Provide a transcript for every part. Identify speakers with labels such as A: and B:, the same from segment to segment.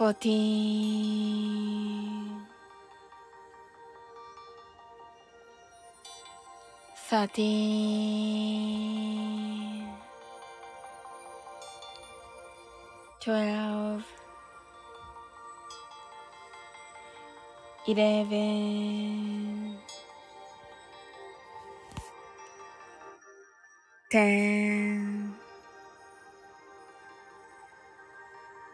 A: 14 13 12 11 10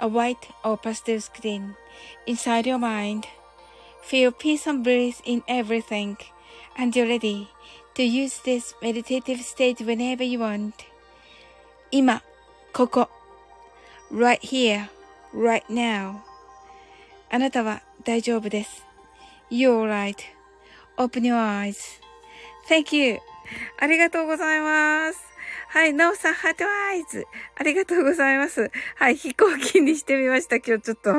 A: a white or pastel screen inside your mind. Feel peace and bliss in everything, and you're ready to use this meditative state whenever you want. 今、ここ。right here, right now. あなたは大丈夫です。You're right.Open your eyes.Thank you. ありがとうございます。 はい、なおさん、ハートアイズ。ありがとうございます。はい、飛行機にしてみました、今日ちょっと。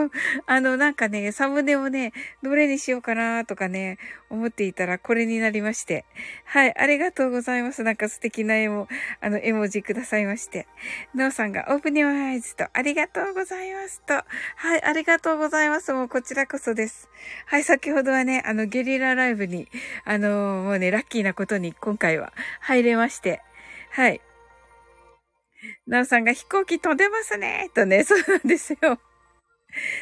A: あの、なんかね、サムネをね、どれにしようかなとかね、思っていたらこれになりまして。はい、ありがとうございます。なんか素敵な絵も、あの、絵文字くださいまして。なおさんが、オープニュアアイズと、ありがとうございますと。はい、ありがとうございます。もうこちらこそです。はい、先ほどはね、あの、ゲリラライブに、あの、もうね、ラッキーなことに今回は入れまして。はい。なおさんが飛行機飛んでますねとね、そうなんですよ。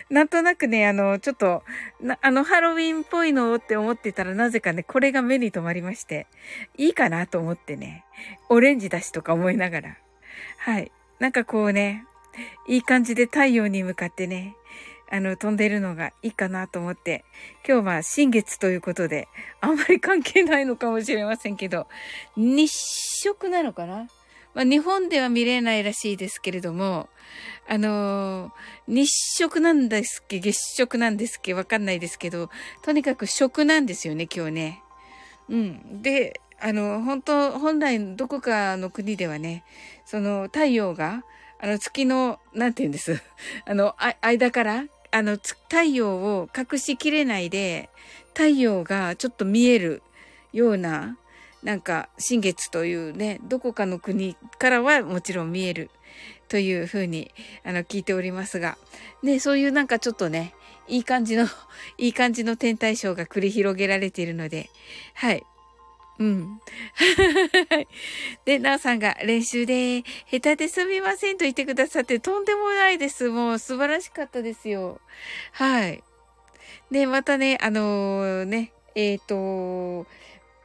A: なんとなくね、あの、ちょっと、あの、ハロウィンっぽいのって思ってたら、なぜかね、これが目に留まりまして、いいかなと思ってね、オレンジだしとか思いながら、はい。なんかこうね、いい感じで太陽に向かってね、あの、飛んでるのがいいかなと思って、今日は新月ということで、あんまり関係ないのかもしれませんけど、日食なのかなまあ、日本では見れないらしいですけれども、あのー、日食なんですっけ、月食なんですっけ、わかんないですけど、とにかく食なんですよね、今日ね。うん。で、あの、本当本来どこかの国ではね、その太陽が、あの月の、なんて言うんです？あの、あ、間から、あの、太陽を隠しきれないで、太陽がちょっと見えるような、なんか、新月というね、どこかの国からはもちろん見えるというふうに、あの、聞いておりますが、ね、そういうなんかちょっとね、いい感じの、いい感じの天体ショーが繰り広げられているので、はい。うん。で、なおさんが練習で、下手ですみませんと言ってくださって、とんでもないです。もう素晴らしかったですよ。はい。で、またね、あのー、ね、えっ、ー、と、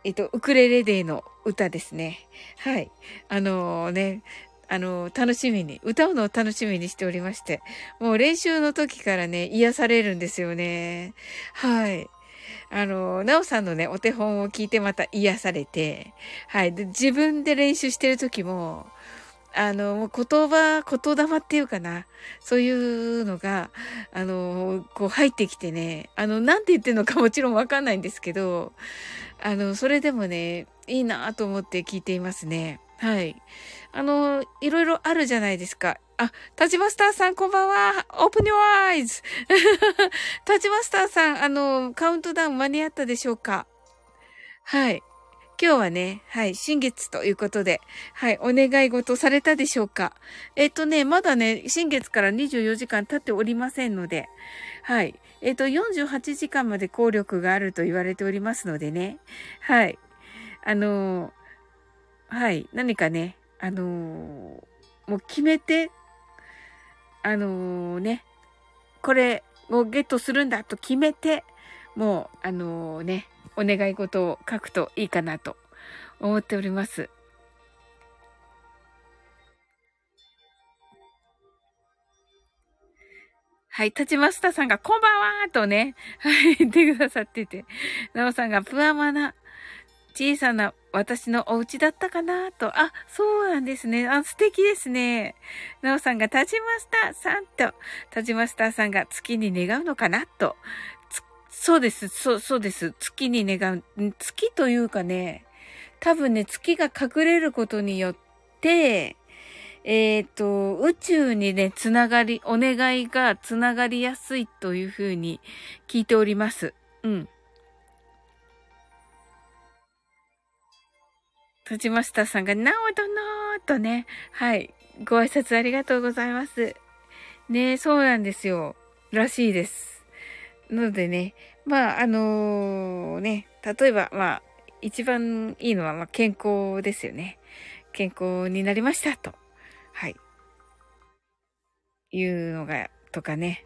A: えっと、ウクレレデーの歌ですね。はい。あのー、ね、あのー、楽しみに、歌うのを楽しみにしておりまして、もう練習の時からね、癒されるんですよね。はい。あの、なおさんのね、お手本を聞いてまた癒されて、はい。で、自分で練習してる時も、あの、言葉、言霊っていうかな。そういうのが、あの、こう入ってきてね、あの、なんて言ってるのかもちろんわかんないんですけど、あの、それでもね、いいなと思って聞いていますね。はい。あの、いろいろあるじゃないですか。あ、タジマスターさんこんばんは。オープニュアイズ。タジマスターさん、あの、カウントダウン間に合ったでしょうか？はい。今日はね、はい、新月ということで、はい、お願い事されたでしょうか？えっ、とね、まだね、新月から24時間経っておりませんので、はい、えっ、と、48時間まで効力があると言われておりますのでね、はい、あのー、はい、何かね、あの、もう決めて、あの、ね、これをゲットするんだと決めて、もう、あのね、お願い事を書くといいかなと思っております。はい、立ちましたさんが、こんばんはとね、はい、言ってくださってて、なおさんが、プアマな、小さな私のお家だったかなと。あ、そうなんですね。あ、素敵ですね。なおさんが、タジマスターさんと、タジマスターさんが月に願うのかなと。そうです。そう、そうです。月に願う。月というかね、多分ね、月が隠れることによって、えっ、ー、と、宇宙にね、つながり、お願いがつながりやすいというふうに聞いております。うん。立ちましたさんが、なおどのーとね、はい、ご挨拶ありがとうございます。ねそうなんですよ。らしいです。のでね、まあ、あのー、ね、例えば、まあ、一番いいのは、まあ、健康ですよね。健康になりましたと。はい。いうのが、とかね。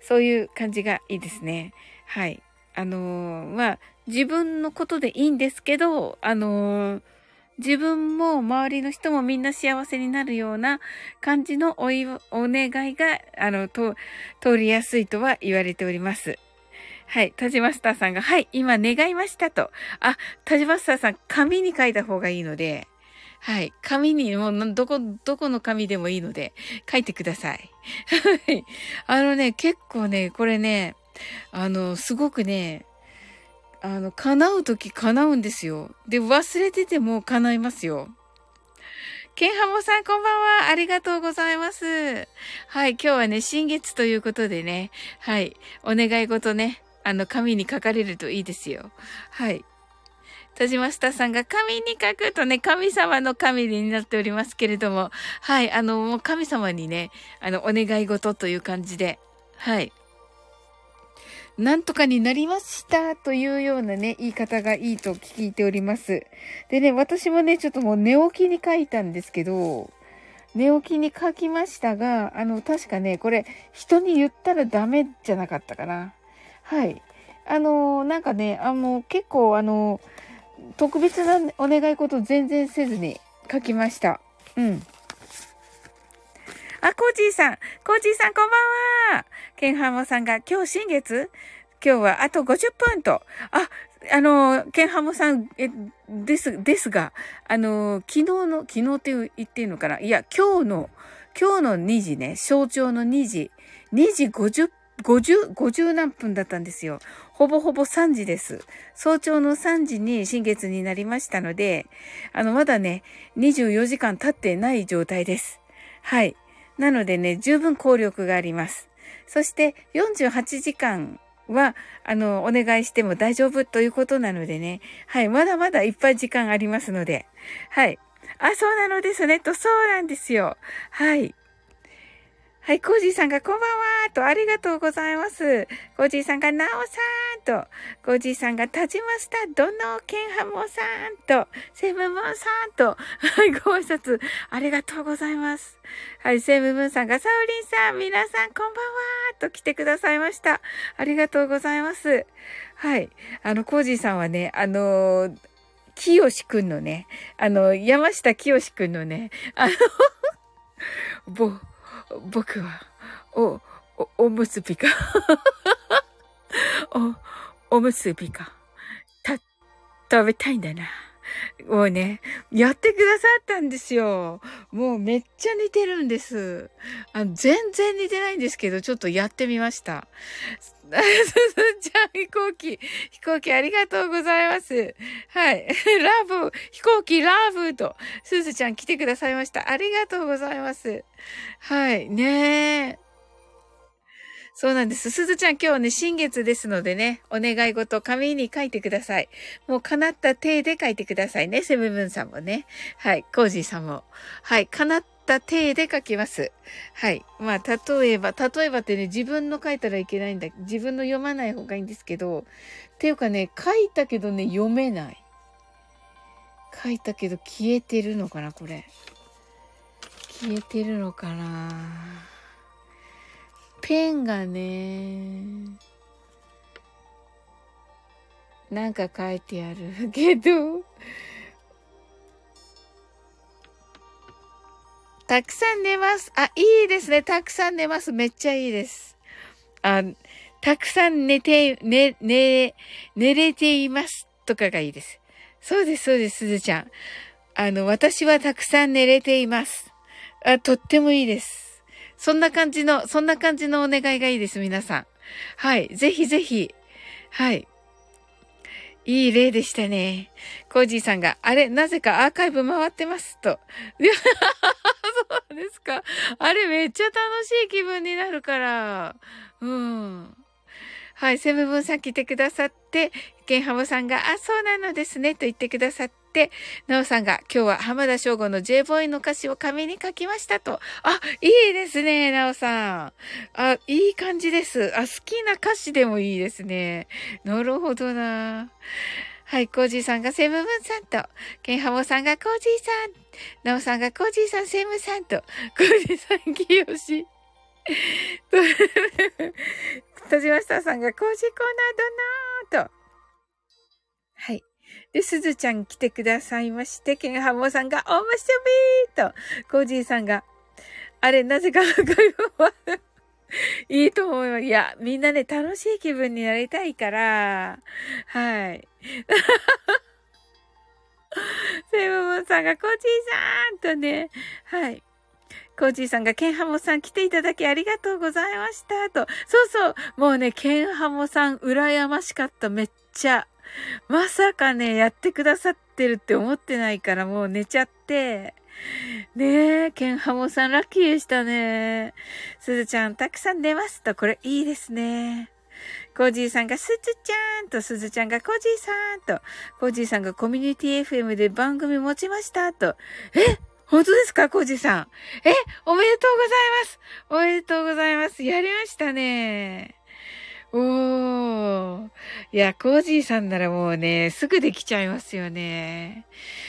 A: そういう感じがいいですね。はい。あのー、まあ、自分のことでいいんですけど、あのー、自分も周りの人もみんな幸せになるような感じのおい、お願いが、あの、と、通りやすいとは言われております。はい。タジマスターさんが、はい、今願いましたと。あ、タジマスターさん、紙に書いた方がいいので、はい。紙に、もう、どこ、どこの紙でもいいので、書いてください。はい。あのね、結構ね、これね、あの、すごくね、あの、叶うとき叶うんですよ。で、忘れてても叶いますよ。ケンハモさんこんばんは。ありがとうございます。はい、今日はね、新月ということでね、はい、お願い事ね、あの、紙に書かれるといいですよ。はい。田島下さんが紙に書くとね、神様の神になっておりますけれども、はい、あの、もう神様にね、あの、お願い事という感じで、はい。なんとかになりましたというようなね、言い方がいいと聞いております。でね、私もね、ちょっともう寝起きに書いたんですけど、寝起きに書きましたが、あの、確かね、これ、人に言ったらダメじゃなかったかな。はい。あの、なんかね、あの、結構、あの、特別なお願い事全然せずに書きました。うん。あ、コージーさん。コージーさん、こんばんは。ケンハモさんが、今日新月？今日はあと50分と。あ、あの、ケンハモさん、え、です、ですが、あの、昨日の、昨日って言っていいのかな？いや、今日の、今日の2時ね、早朝の2時、2時50、50、50何分だったんですよ。ほぼほぼ3時です。早朝の3時に新月になりましたので、あの、まだね、24時間経ってない状態です。はい。なのでね、十分効力があります。そして、48時間は、あの、お願いしても大丈夫ということなのでね。はい。まだまだいっぱい時間ありますので。はい。あ、そうなのですね。と、そうなんですよ。はい。はい、コージーさんがこんばんはと、ありがとうございます。コージーさんがなおさんと、コージーさんがタジマスター、どのケンハモさんと、セムムーンさんと、はい、ご挨拶、ありがとうございます。はい、セムムーンさんがサウリンさん、皆さんこんばんはと来てくださいました。ありがとうございます。はい、あの、コージーさんはね、あのー、清志くんのね、あの、山下清志くんのね、あの ぼ、僕は、お、お、おむすびか。お、おむすびか。た、食べたいんだな。もうね、やってくださったんですよ。もうめっちゃ似てるんです。あの全然似てないんですけど、ちょっとやってみました。すずちゃん飛行機、飛行機ありがとうございます。はい。ラブ、飛行機ラブと、すずちゃん来てくださいました。ありがとうございます。はい。ねえ。そうなんです。すずちゃん今日ね、新月ですのでね、お願い事紙に書いてください。もう叶った手で書いてくださいね。セブブンさんもね。はい。コージーさんも。はい。叶った手で書きます。はい。まあ、例えば、例えばってね、自分の書いたらいけないんだ。自分の読まない方がいいんですけど、っていうかね、書いたけどね、読めない。書いたけど消えてるのかな、これ。消えてるのかなペンがね、なんか書いてあるけど、たくさん寝ます。あ、いいですね。たくさん寝ます。めっちゃいいです。あ、たくさん寝て、寝、寝、寝れています。とかがいいです。そうです、そうです、すずちゃん。あの、私はたくさん寝れています。あ、とってもいいです。そんな感じの、そんな感じのお願いがいいです、皆さん。はい。ぜひぜひ。はい。いい例でしたね。コージーさんが、あれ、なぜかアーカイブ回ってますと。そうですか。あれめっちゃ楽しい気分になるから。うん。はい、セムブンさん来てくださって、ケンハモさんが、あ、そうなのですね、と言ってくださって、ナオさんが、今日は浜田省吾の J ボーイの歌詞を紙に書きましたと。あ、いいですね、ナオさん。あ、いい感じです。あ、好きな歌詞でもいいですね。なるほどな。はい、コージーさんがセムブンさんと、ケンハモさんがコージーさん、ナオさんがコージーさん、セムさんと、コージーさん、キヨシ。田島スターさんがコージーコーナーどなーと。はい。で、すずちゃん来てくださいまして、ケンハモさんがおむすびーと、コージーさんが、あれ、なぜか赤いまま、いいと思うよ。いや、みんなね、楽しい気分になりたいから、はい。セブンさんがコージーさんとね、はい。コージーさんがケンハモさん来ていただきありがとうございました。と。そうそう。もうね、ケンハモさん羨ましかった。めっちゃ。まさかね、やってくださってるって思ってないからもう寝ちゃって。ねえ、ケンハモさんラッキーでしたね。すずちゃんたくさん寝ますと。これいいですね。コージーさんがすずちゃんと、すずちゃんがコージーさんと、コージーさんがコミュニティ FM で番組持ちましたと。え？本当ですかコージさん。えおめでとうございますおめでとうございます。やりましたね。おー。いや、コージーさんならもうね、すぐできちゃいますよね。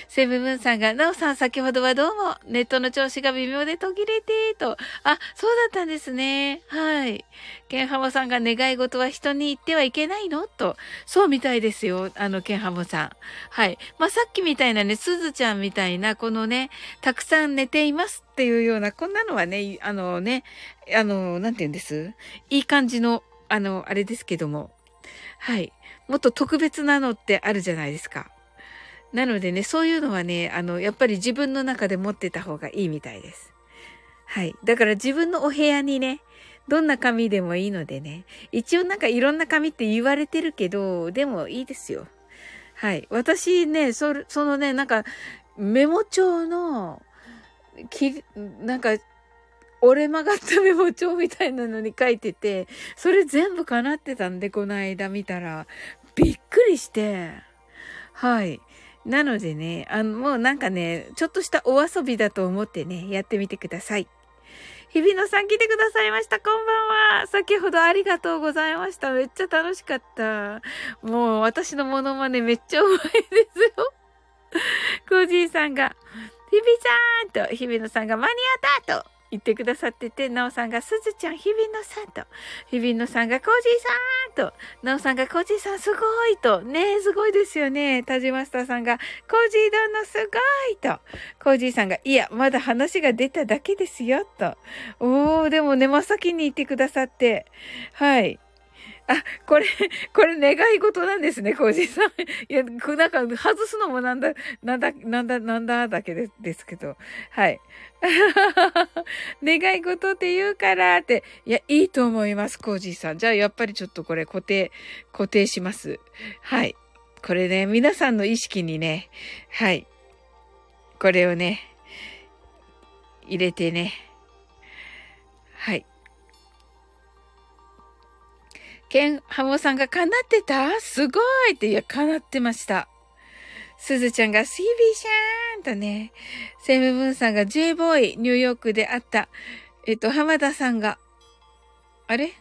A: セブブンさんが、なおさん先ほどはどうも、ネットの調子が微妙で途切れて、と。あ、そうだったんですね。はい。ケンハモさんが願い事は人に言ってはいけないの？と。そうみたいですよ。あの、ケンハモさん。はい。まあ、さっきみたいなね、すずちゃんみたいな、このね、たくさん寝ていますっていうような、こんなのはね、あのね、あの、なんて言うんです？いい感じの、あの、あれですけども。はい。もっと特別なのってあるじゃないですか。なのでね、そういうのはね、あの、やっぱり自分の中で持ってた方がいいみたいです。はい。だから自分のお部屋にね、どんな紙でもいいのでね。一応なんかいろんな紙って言われてるけど、でもいいですよ。はい。私ね、そ、そのね、なんか、メモ帳の、き、なんか、折れ曲がったメモ帳みたいなのに書いてて、それ全部叶ってたんで、この間見たら、びっくりして、はい。なのでね、あの、もうなんかね、ちょっとしたお遊びだと思ってね、やってみてください。日比野さん来てくださいました。こんばんは。先ほどありがとうございました。めっちゃ楽しかった。もう私のモノマネめっちゃうまいですよ。コージーさんが、日比さんと、日比野さんが間に合ったと、言ってくださってて、なおさんがすずちゃん、ひびのさんと、ひびのさんがコージーさんと、なおさんがコージーさんすごいと、ねえ、すごいですよね。田島スターさんが、コージーどのすごいと、コージーさんが、いや、まだ話が出ただけですよ、と。おー、でもね、真っ先に言ってくださって、はい。あ、これ、これ願い事なんですね、コージさん。いや、なんか、外すのもなんだ、なんだ、なんだ、なんだ、だけですけど。はい。願い事って言うからって。いや、いいと思います、コージさん。じゃあ、やっぱりちょっとこれ固定、固定します。はい。これね、皆さんの意識にね、はい。これをね、入れてね。はい。ケンハモさんが叶ってた？すごいって、いや、叶ってました。すずちゃんがシービーシャーンとね、セムブンさんが J ボーイ、ニューヨークで会った。えっと、浜田さんが、あれ？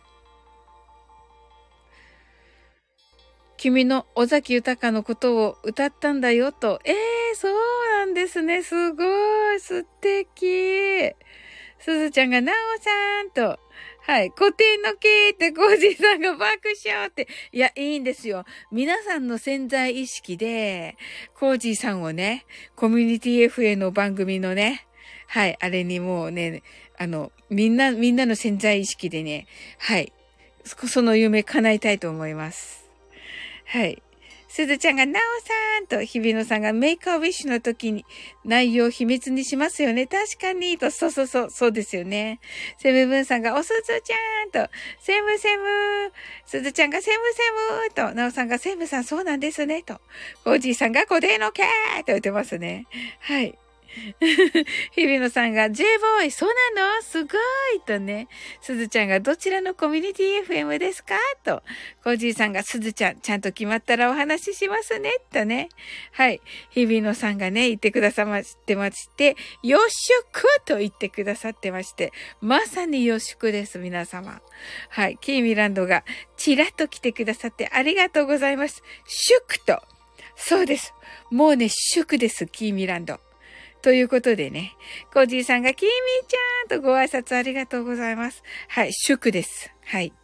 A: 君の尾崎豊のことを歌ったんだよと。えー、そうなんですね。すごい。素敵。すずちゃんがなおさんと。はい。固定の系ってコージーさんが爆笑って。いや、いいんですよ。皆さんの潜在意識で、コージーさんをね、コミュニティ FA の番組のね、はい、あれにもうね、あの、みんな、みんなの潜在意識でね、はい、その夢叶えたいと思います。はい。すずちゃんが、なおさんと、日比野さんがメイクアウィッシュの時に内容を秘密にしますよね。確かに、と、そうそうそう、そうですよね。セムブンさんが、おすずちゃんと、セムセムすずちゃんがセムセムと、なおさんが、セムさんそうなんですね、と、おじいさんが、こでのけーと言ってますね。はい。日比野さんが、J ボーイ、そうなの？すごいとね。すずちゃんが、どちらのコミュニティ FM ですか？と。コージーさんが、すずちゃん、ちゃんと決まったらお話ししますね。とね。はい。日比野さんがね、言ってくださってまして、よしゅくと言ってくださってまして、まさによしゅくです、皆様。はい。キーミランドが、ちらっと来てくださってありがとうございます。祝と。そうです。もうね、祝です、キーミランド。ということでね、コージーさんが、キミちゃんとご挨拶ありがとうございます。はい、祝です。はい。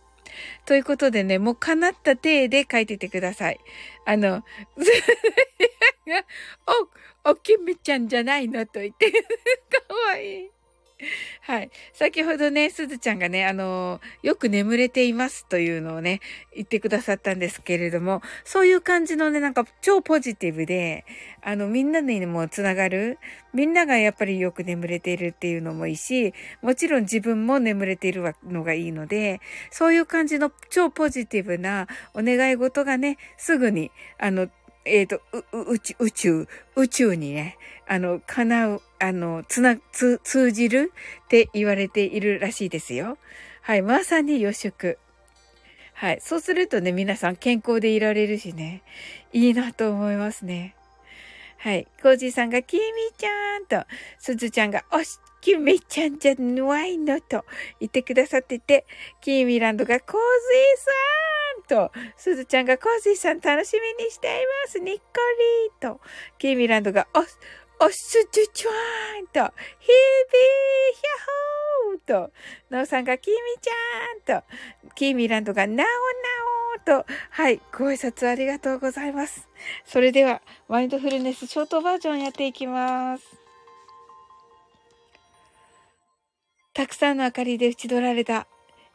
A: ということでね、もう叶った体で書いててください。あの、お、おきみちゃんじゃないのと言って、かわいい。はい。先ほどね、すずちゃんがね、あの、よく眠れていますというのをね、言ってくださったんですけれども、そういう感じのね、なんか超ポジティブで、あの、みんなにもつながる、みんながやっぱりよく眠れているっていうのもいいし、もちろん自分も眠れているのがいいので、そういう感じの超ポジティブなお願い事がね、すぐに、あの、えっ、ー、と、宇宙、宇宙、宇宙にね、あの、叶う、あの、つな、つ、通じるって言われているらしいですよ。はい、まさに予祝。はい。そうするとね、皆さん健康でいられるしね、いいなと思いますね。はい。コージーさんが、キミちゃんと、すずちゃんが、おし、キミちゃんじゃないのと言ってくださってて、キーミランドが、コージーさんと、すずちゃんがコージーさん楽しみにしています。にっこりと、キーミランドが、お、おすずちゃんと、ヒービー、ヒャホーと、ノーさんがキーミちゃんと、キーミランドがナオナオと、はい、ご挨拶ありがとうございます。それでは、マインドフルネスショートバージョンやっていきます。たくさんの明かりで打ち取られた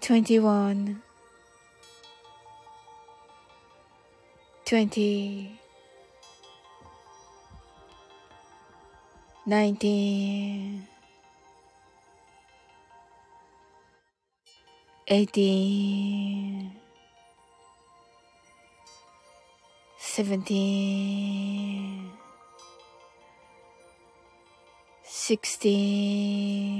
A: 21 20 19 18 17 16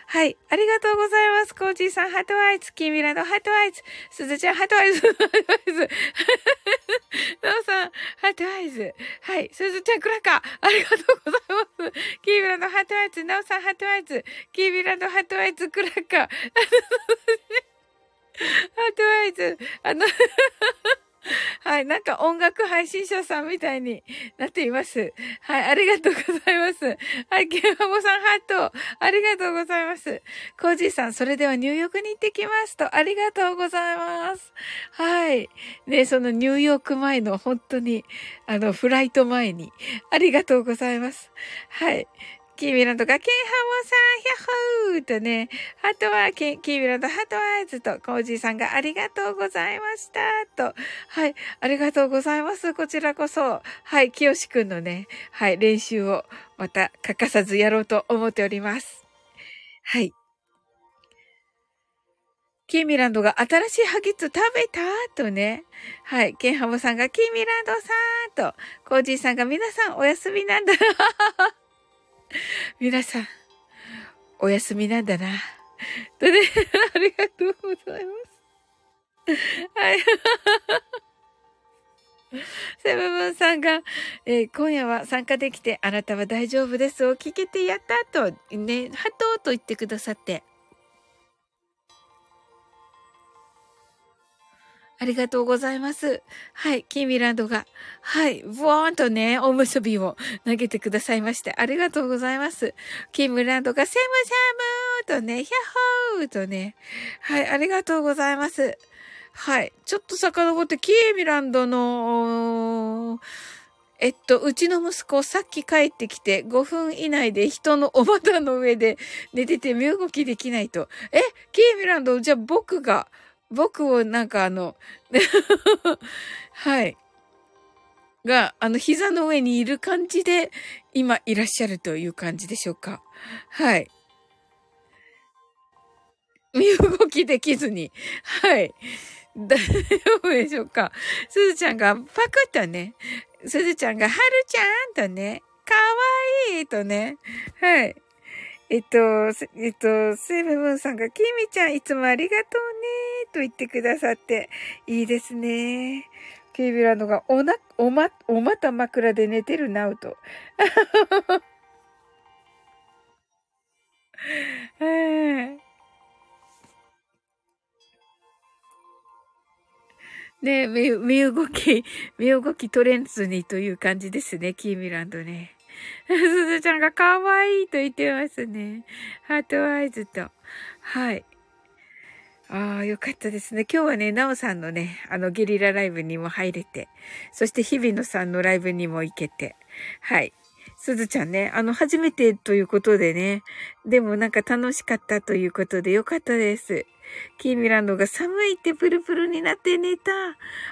A: はい。ありがとうございます。コージーさん、 heart eyes。キーミランド、 heart eyes。すずちゃん、 heart eyes。 heart eyes。なおさん、 heart eyes。はい。すずちゃん、クラッカー。ありがとうございます。キーミランド、 heart eyes。なおさん、 heart eyes。キーミランド、 heart eyes、クラッカー。ハートアイズ。あの はい。なんか音楽配信者さんみたいになっています。はい。ありがとうございます。はい。ケンハモさんハート。ありがとうございます。コージーさん、それでは入浴に行ってきますと。ありがとうございます。はい。ね、その入浴前の本当に、あの、フライト前に。ありがとうございます。はい。キーミランドが、ケンハモさん、ヒャッホーとね、あとは、キーミランド、ハートワイズと、コージーさんがありがとうございました、と。はい、ありがとうございます。こちらこそ。はい、清志くんのね、はい、練習をまた欠かさずやろうと思っております。はい。キーミランドが新しいハギッツ食べた？とね。はい。ケンハモさんがキーミランドさんと、コージーさんが皆さんお休みなんだ。皆さん、お休みなんだな。とね、ありがとうございます。はい。セブブンさんが、えー、今夜は参加できて、あなたは大丈夫ですを聞けてやったと、ね、ハトと言ってくださって。ありがとうございます。はい、キーミランドが、はい、ブワーンとね、おむすびを投げてくださいまして、ありがとうございます。キーミランドが、セムセムとね、ヒャッホーとね、はい、ありがとうございます。はい、ちょっと遡って、キーミランドの、えっと、うちの息子、さっき帰ってきて、5分以内で人のお股の上で寝てて身動きできないと。えキーミランド、じゃあ僕が、僕をなんかあの はい。が、あの、膝の上にいる感じで、今いらっしゃるという感じでしょうか。はい。身動きできずに。はい。大丈夫でしょうか。すずちゃんがパクッとね、すずちゃんがはるちゃんとね、かわいいとね。はい。えっと、えっと、スイブブンさんが、きみちゃんいつもありがとうねと言ってくださって、いいですね。ケイビランドが、おな、おま、おまた枕で寝てるなうと。ね身、身動き、身動き取れんずにという感じですね、キーミランドね。すずちゃんが可愛いと言ってますね。ハートアイズと。はい。ああ、よかったですね。今日はね、なおさんのね、あのゲリラライブにも入れて、そして日比野さんのライブにも行けて、はい。すずちゃんね、あの、初めてということでね、でもなんか楽しかったということでよかったです。キーミランドが寒いってプルプルになって寝た。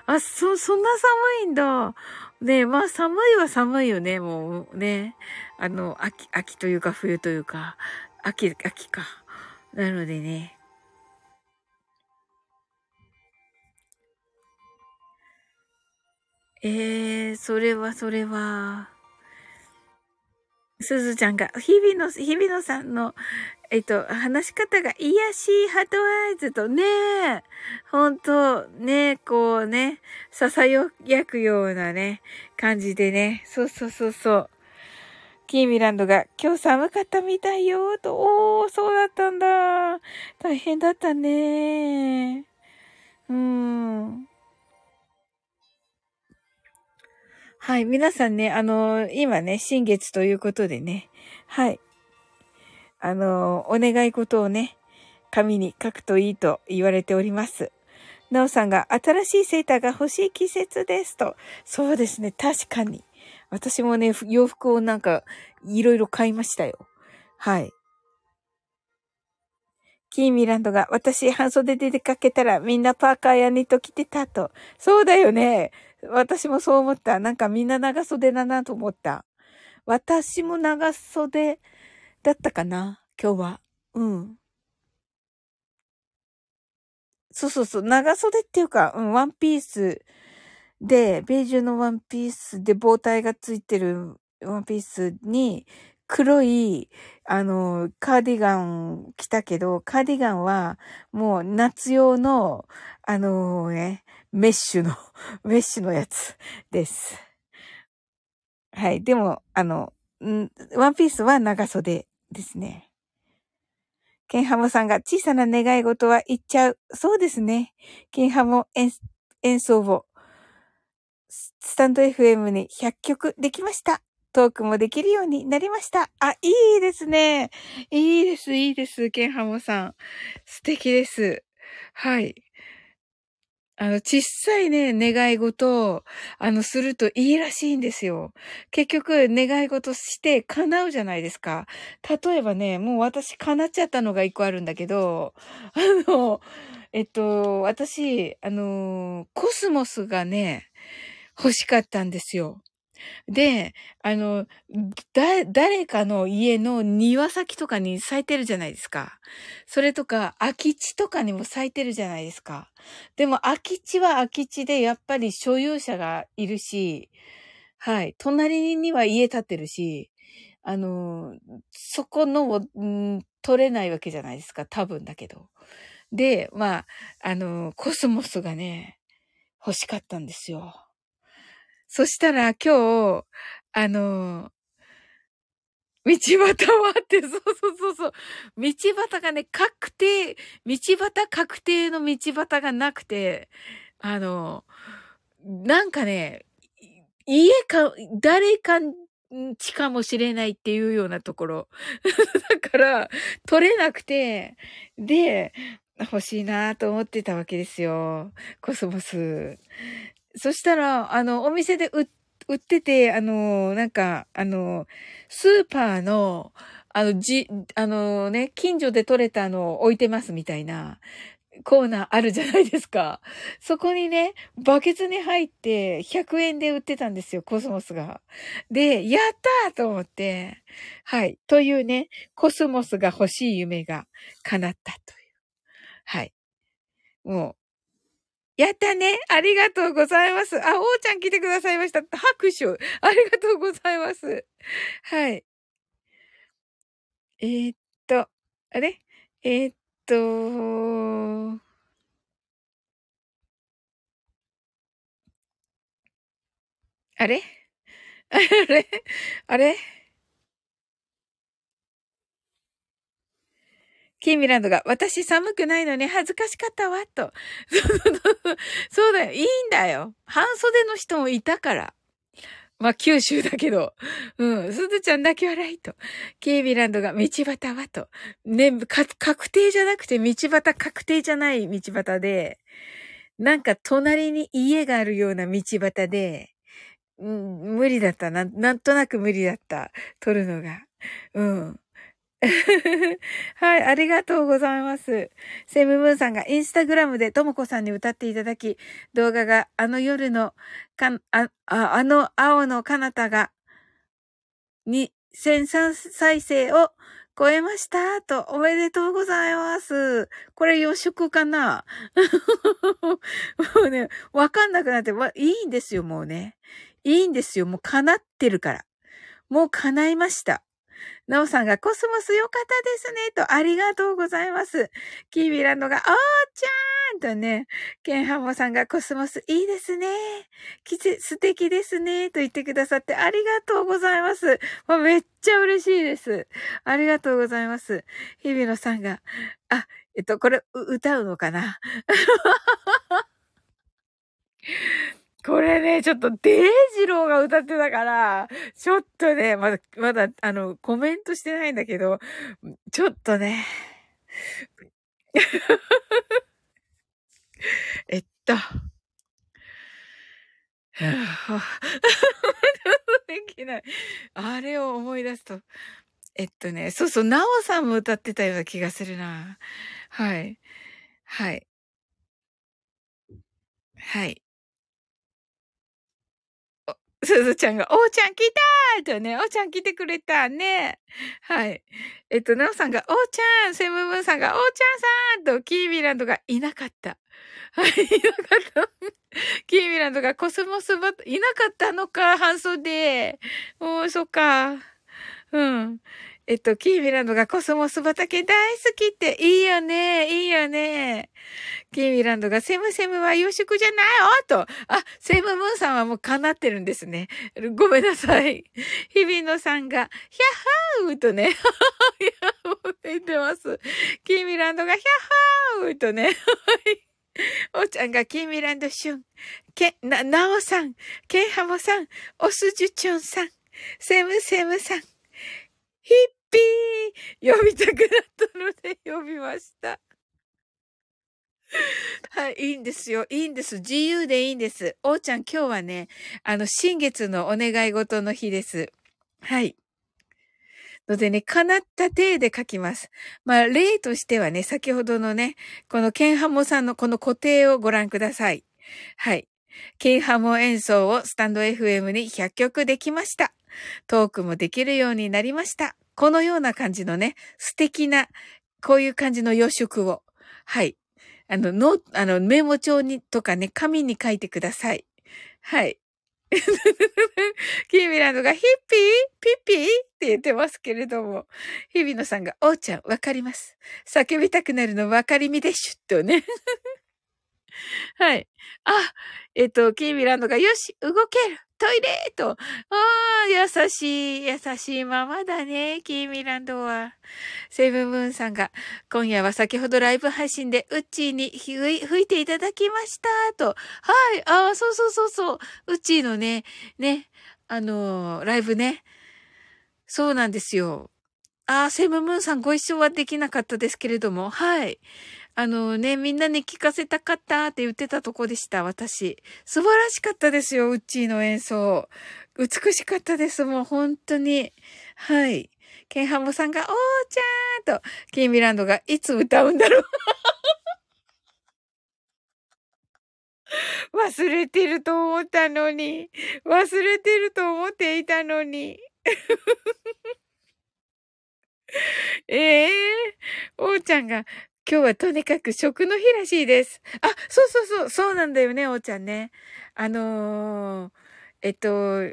A: あ、そ、そんな寒いんだ。ねまあ寒いは寒いよね、もうね。あの、秋、秋というか冬というか、秋、秋か。なのでね。ええー、それはそれは。すずちゃんが、日々の、日々のさんの、えっと、話し方が癒しいハトアイズとね、ほんと、ね、こうね、囁くようなね、感じでね、そうそうそうそう。キーミランドが、今日寒かったみたいよ、と、おー、そうだったんだ。大変だったね。うーん。はい。皆さんね、あのー、今ね、新月ということでね。はい。あのー、お願い事をね、紙に書くといいと言われております。なおさんが新しいセーターが欲しい季節ですと。そうですね。確かに。私もね、洋服をなんか、いろいろ買いましたよ。はい。キーミランドが、私、半袖で出かけたらみんなパーカーやニット着てたと。そうだよね。私もそう思った。なんかみんな長袖だなと思った。私も長袖だったかな今日は。うん。そうそうそう。長袖っていうか、うん、ワンピースで、ベージュのワンピースで棒体がついてるワンピースに、黒い、あの、カーディガン着たけど、カーディガンはもう夏用の、あのね、メッシュの、メッシュのやつです。はい。でも、あの、んワンピースは長袖ですね。ケンハモさんが小さな願い事は言っちゃう。そうですね。ケンハモ演演奏を、スタンド FM に100曲できました。トークもできるようになりました。あ、いいですね。いいです、いいです。ケンハモさん。素敵です。はい。あの、小さいね、願い事を、あの、するといいらしいんですよ。結局、願い事して叶うじゃないですか。例えばね、もう私叶っちゃったのが一個あるんだけど、あの、えっと、私、あの、コスモスがね、欲しかったんですよ。で、あの、だ、誰かの家の庭先とかに咲いてるじゃないですか。それとか、空き地とかにも咲いてるじゃないですか。でも、空き地は空き地で、やっぱり所有者がいるし、はい。隣には家建ってるし、あの、そこの、ん、取れないわけじゃないですか。多分だけど。で、まあ、あの、コスモスがね、欲しかったんですよ。そしたら今日、あの、道端はって、そうそうそうそう。道端がね、確定、道端確定の道端がなくて、あの、なんかね、家か、誰かんちかもしれないっていうようなところ。だから、取れなくて、で、欲しいなと思ってたわけですよ。コスモス。そしたら、あの、お店で売ってて、あの、なんか、あの、スーパーの、あの、じ、あのね、近所で採れたのを置いてますみたいなコーナーあるじゃないですか。そこにね、バケツに入って100円で売ってたんですよ、コスモスが。で、やったーと思って、はい。というね、コスモスが欲しい夢が叶ったという。はい。もう、やったねありがとうございます。あ、おーちゃん来てくださいました。拍手ありがとうございます。はい。えー、っと、あれ？えー、っと、あれ？あれ？あれ？キーミランドが、私寒くないのに恥ずかしかったわ、と。そうだよ。いいんだよ。半袖の人もいたから。まあ、九州だけど。うん。すずちゃんだけ笑いと。ケイビランドが道端はと。ね、か、確定じゃなくて道端確定じゃない道端で、なんか隣に家があるような道端で、うん、無理だったな。なんとなく無理だった。撮るのが。うん。はい、ありがとうございます。セムムーンさんがインスタグラムでともこさんに歌っていただき、動画があの夜のか、あ、あの青の彼方が、に、1003再生を超えましたと、おめでとうございます。これ予祝かな？もうね、わかんなくなって、いいんですよ、もうね。いいんですよ、もう叶ってるから。もう叶いました。なおさんがコスモス良かったですね、と、ありがとうございます。キービランドが、おーちゃーんとね、ケンハモさんがコスモスいいですね。きち、素敵ですね、と言ってくださってありがとうございます。もうめっちゃ嬉しいです。ありがとうございます。日比野さんが、あ、えっと、これ、歌うのかな？これね、ちょっとデイジローが歌ってたから、ちょっとね、まだ、まだ、あの、コメントしてないんだけど、ちょっとね、えっと、できない。あれを思い出すと、えっとね、そうそう、なおさんも歌ってたような気がするな。はい。はい。はい。すずちゃんが、おーちゃん来たーとね、おーちゃん来てくれたね。はい。えっと、なおさんが、おーちゃん、セムムーンさんが、おーちゃんさんと、キーミランドがいなかった。はい、いなかった。キーミランドがコスモスバッいなかったのか、半袖。おー、そっか。うん。えっと、キーミランドがコスモス畑大好きっていいよね、いいよね。キーミランドがセムセムは予祝じゃないよと。あ、セムムーンさんはもう叶ってるんですね。ごめんなさい。日比野さんが、ヒャッハーとね、言ってます。キーミランドがヒャッハーとね、おちゃんがキーミランドシュン、け、な、なおさん、ケンハモさん、おすじゅちょんさん、セムセムさん、ヒッピー呼びたくなったので呼びました。はい、いいんですよ。いいんです。自由でいいんです。おーちゃん、今日はね、あの、新月のお願い事の日です。はい。のでね、叶った体で書きます。まあ、例としてはね、先ほどのね、このケンハモさんのこの固定をご覧ください。はい。ケンハモ演奏をスタンド FM に100曲できました。トークもできるようになりました。このような感じのね、素敵な、こういう感じの予祝を、はい。あの、の、あの、メモ帳にとかね、紙に書いてください。はい。キーミランドがヒッピー？ピッピー？って言ってますけれども、日比野さんが、おーちゃん、わかります。叫びたくなるのわかりみでしゅっ、とね。はい。あ、えっと、キーミランドが、よし、動けるトイレと。ああ、優しい、優しいままだね、キーミランドは。セブンムーンさんが、今夜は先ほどライブ配信でウッチーに吹いていただきました、と。はい、ああ、そうそうそうそう。ウッチーのね、ね、あのー、ライブね。そうなんですよ。ああ、セブンムーンさんご一緒はできなかったですけれども、はい。あのね、みんなに聞かせたかったって言ってたとこでした、私。素晴らしかったですよ、ウッチーの演奏。美しかったです、もう本当に。はい。ケンハモさんが、おーちゃーと、キーミランドがいつ歌うんだろう 忘れてると思ったのに。忘れてると思っていたのに。え えー、おーちゃんが、今日はとにかく食の日らしいです。あ、そうそうそう、そうなんだよね、おーちゃんね。あのー、えっと、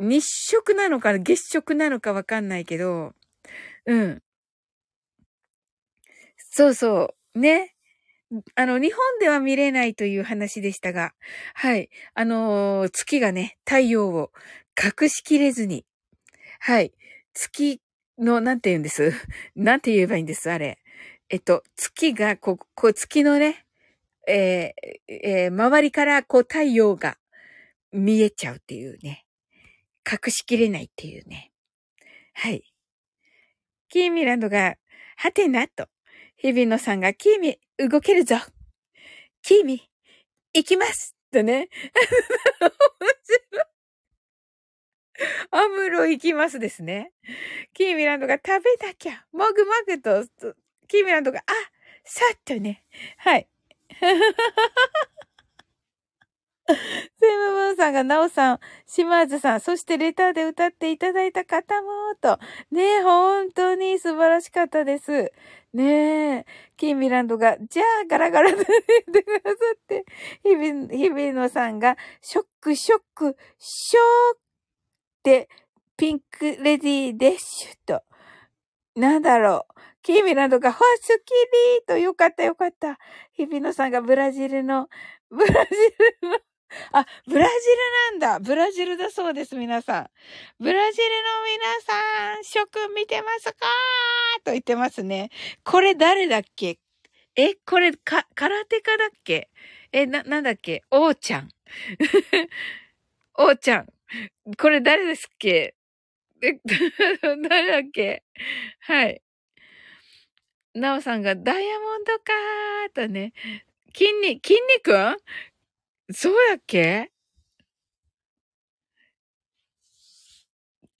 A: 日食なのか月食なのかわかんないけど、うん。そうそう、ね。あの、日本では見れないという話でしたが、はい。あのー、月がね、太陽を隠しきれずに、はい。月の、なんて言うんです？なんて言えばいいんです、あれ。えっと、月が、こう、こう月のね、えー、えー、周りからこう太陽が見えちゃうっていうね。隠しきれないっていうね。はい。キーミランドが、はてなと。日比野さんが、キーミ、動けるぞ。キーミ、行きますとね。面白い。アムロ行きますですね。キーミランドが食べなきゃ、もぐもぐと、キーミランドが、あ、さっとね。はい。セムムーンさんが、ナオさん、島津さん、そしてレターで歌っていただいた方も、と。ね、本当に素晴らしかったです。ねえ、キーミランドが、じゃあ、ガラガラで言ってくださって、日々、日々のさんが、ショック、ショック、ショックピンクレディーでしゅと。なんだろう。キーミランドが、ほスキリーと、よかったよかった。日比野さんがブラジルの、ブラジルの、あ、ブラジルなんだ。ブラジルだそうです、皆さん。ブラジルの皆さん、食見てますかと言ってますね。これ誰だっけ？え、これ、か、空手家だっけ？え、な、なんだっけ？おーちゃん。おーちゃん。これ誰ですっけ？え、誰だっけ？はい。なおさんがダイヤモンドかーとね。筋肉、筋肉そうやっけ？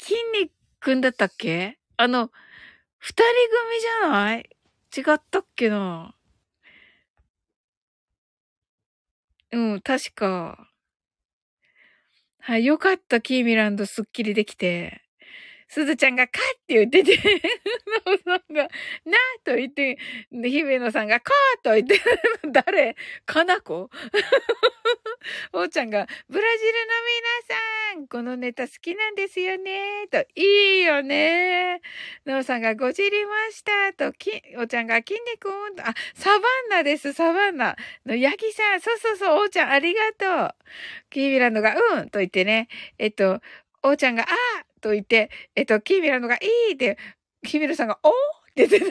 A: 筋肉だったっけ？あの、二人組じゃない？違ったっけな？うん、確か。はい、よかった、キーミランドすっきりできて。すずちゃんがカって言ってて、なおさんが、なと言って、姫野さんがカーと言って、誰かなこ おうちゃんが、ブラジルの皆さん、このネタ好きなんですよね、と、いいよね。なおさんが、ごじりました、と、き、おちゃんが、筋肉温度、あ、サバンナです、サバンナ。の、ヤギさん、そうそうそう、おうちゃん、ありがとう。キービランドが、うん、と言ってね、えっと、おうちゃんが、あと言って、えっと、キーミラのがいいって、キーミラさんが、おって言って、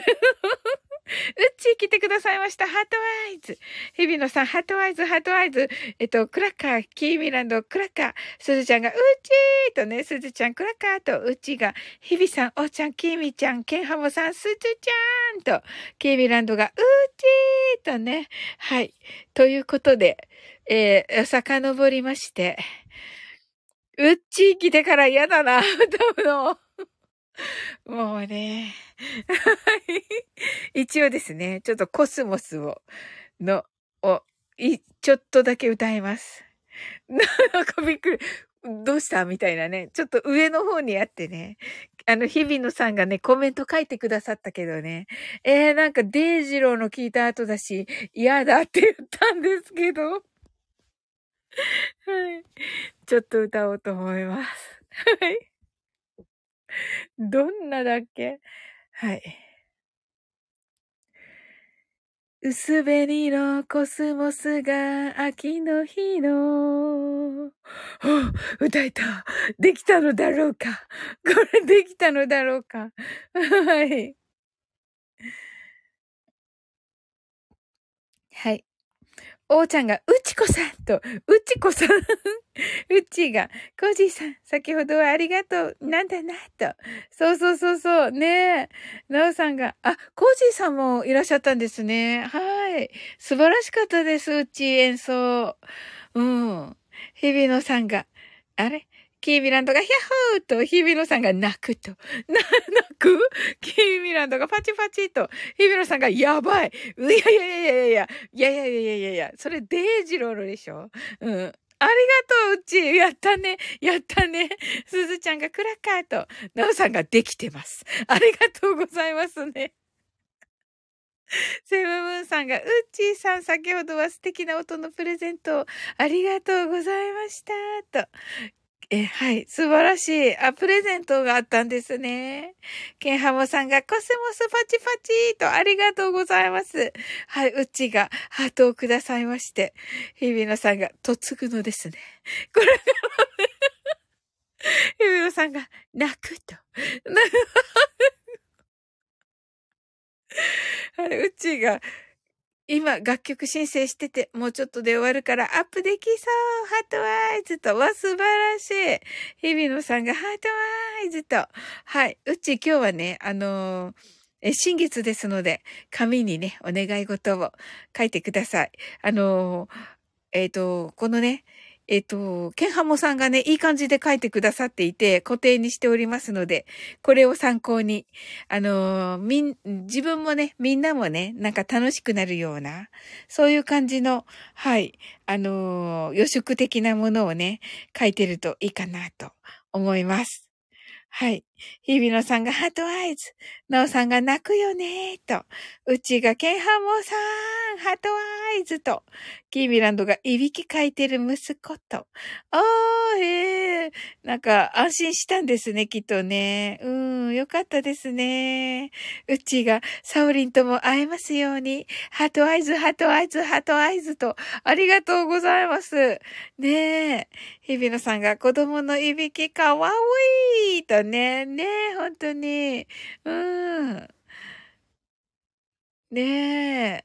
A: うっちー来てくださいました。ハートアイズ。日比野さん、ハートアイズ、ハートアイズ。えっと、クラッカー、キーミランド、クラッカー。すずちゃんが、うっちーとね、すずちゃん、クラッカーと、うっちーが、日比さん、おーちゃん、キーミちゃん、ケンハモさん、すずちゃんと、キーミランドが、うっちーとね。はい。ということで、えー、遡りまして、うっちー来てから嫌だな、歌うの。もうね。一応ですね、ちょっとコスモスを、の、を、い、ちょっとだけ歌います。なんかびっくり。どうした？みたいなね。ちょっと上の方にあってね。あの、日比野さんがね、コメント書いてくださったけどね。えー、なんか、デイジローの聞いた後だし、嫌だって言ったんですけど。はい。ちょっと歌おうと思います。はい。どんなだっけ？はい。薄紅のコスモスが秋の日の、歌えた。できたのだろうか。これできたのだろうか。はい。はい。おーちゃんが、うちこさんと、うちこさん。うちが、コージーさん、先ほどはありがとう。なんだな、と。そうそうそうそう。ねえ。なおさんが、あ、コージーさんもいらっしゃったんですね。はい。素晴らしかったです、うち演奏。うん。日比野さんが、あれ？キーミランドがヒャッホーと、日比野さんが泣くと。な、泣く？キーミランドがパチパチと、日比野さんがやばい。いやいやいやいやいや、いやいやいやいやいや、それデイジロールでしょ？うん。ありがとう、うち。やったね。やったね。すずちゃんがクラッカーと、なおさんができてます。ありがとうございますね。セブブンさんが、うっちーさん、先ほどは素敵な音のプレゼントをありがとうございました。と、え、はい。素晴らしい。あ、プレゼントがあったんですね。ケンハモさんがコスモスパチパチとありがとうございます。はい。うちがハートをくださいまして。日比野さんが嫁ぐのですね。これからね、日比野さんが泣くと。はい。うちが今、楽曲申請してて、もうちょっとで終わるからアップできそうハートワイズと、わ、素晴らしい日比野さんがハートワイズと。はい。うち今日はね、あのーえ、新月ですので、紙にね、お願い事を書いてください。あのえっ、ー、と、このね、えっと、ケンハモさんがね、いい感じで書いてくださっていて、固定にしておりますので、これを参考に、あの、みん、自分もね、みんなもね、なんか楽しくなるような、そういう感じの、はい、あの、予祝的なものをね、書いてるといいかなと思います。はい。日比野さんが heart eyes。なおさんが泣くよねと。うちがケンハモさん、 heart eyes と。キーミランドがいびきかいてる息子と。あー、ええー、なんか安心したんですね、きっとね。うん、よかったですね。うちがサオリンとも会えますように。 heart eyes、 heart eyes、 heart eyes と。ありがとうございます。ねえ。日比野さんが子供のいびきかわいいとね。ね、本当に。うん。ねえ。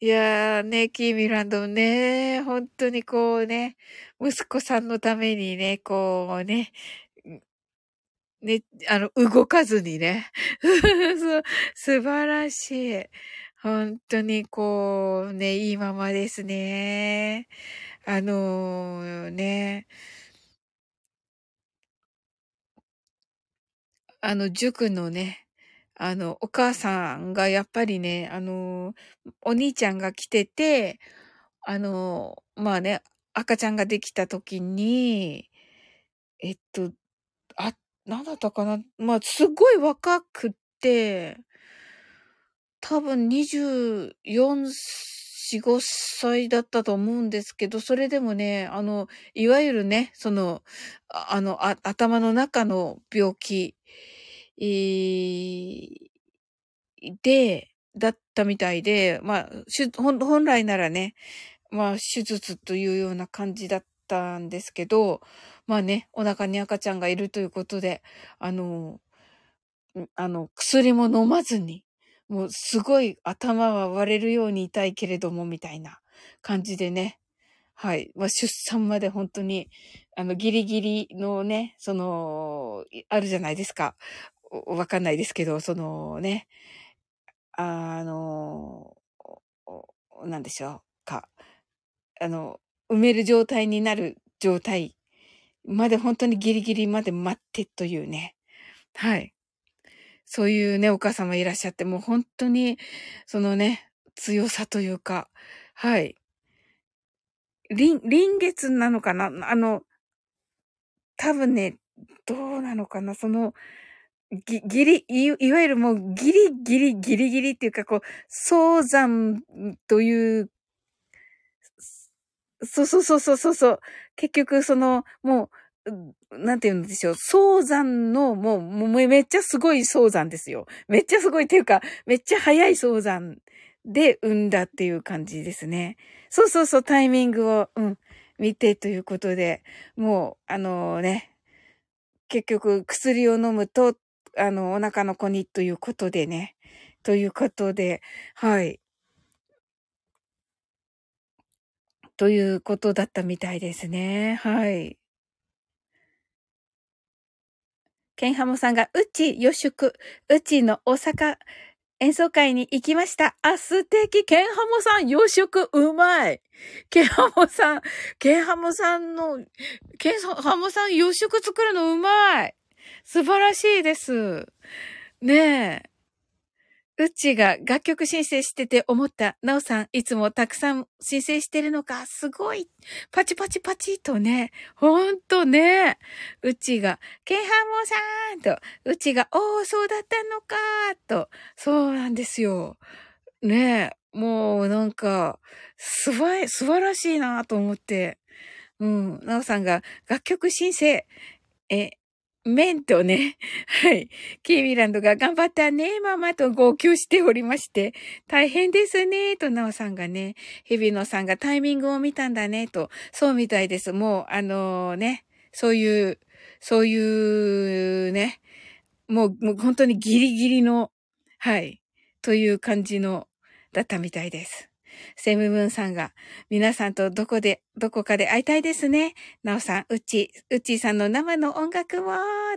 A: いやーね、キーミランドね、本当にこうね、息子さんのためにね、こうね、ね、あの、動かずにね。素晴らしい。本当にこう、ね、いいままですね。あのー、ね、あの、塾のね、あの、お母さんがやっぱりね、あの、お兄ちゃんが来てて、あの、まあね、赤ちゃんができた時に、えっと、あ、なんだったかなまあ、すごい若くって、多分24、4、5歳だったと思うんですけど、それでもね、あの、いわゆるね、その、あの、あ頭の中の病気えー、で、だったみたいで、まあ、本来ならね、まあ、手術というような感じだったんですけど、まあね、お腹に赤ちゃんがいるということで、あの、あの、薬も飲まずに、もうすごい頭は割れるように痛いけれども、みたいな感じでね。はい。まあ、出産まで本当に、あの、ギリギリのね、その、あるじゃないですか。わかんないですけど、そのね、あの、なんでしょうか。あの、埋める状態になる状態まで本当にギリギリまで待ってというね。はい。そういうね、お母様いらっしゃって、もう本当に、そのね、強さというか、はい。臨、臨月なのかな？あの、多分ね、どうなのかな？その、ぎ、ギリ、い、いわゆるもうギリギリギリギリっていうか、こう、早産という、そうそうそうそうそう。結局、その、もう、なんて言うんでしょう。早産の、もう、もうめっちゃすごい早産ですよ。めっちゃすごいっていうか、めっちゃ早い早産で産んだっていう感じですね。そうそうそう、タイミングを、うん、見てということで、もう、あのね、結局薬を飲むと、あの、お腹の子にということでね、ということで、はい。ということだったみたいですね。はい。ケンハモさんが、うち予祝、うちの大阪演奏会に行きました。あ、素敵。ケンハモさん、洋食うまい。ケンハモさん、ケンハモさんの、ケンハモさん、洋食作るのうまい。素晴らしいです。ねえ。うちが楽曲申請してて思った。なおさん、いつもたくさん申請してるのか、すごい。パチパチパチとね、ほんとね。うちが、ケンハモさんと、うちが、おー、そうだったのかと、そうなんですよ。ねえ、もうなんか、すばい、素晴らしいなと思って。うん。なおさんが楽曲申請、え、メンとね、はい、キーミランドが頑張ったね、ママと号泣しておりまして、大変ですね、とナオさんがね、日比野さんがタイミングを見たんだね、と、そうみたいです。もう、あのー、ね、そういう、そういうね、もう、もう本当にギリギリの、はい、という感じの、だったみたいです。セムムーンさんが、皆さんとどこで、どこかで会いたいですね。なおさん、うち、うちさんの生の音楽も、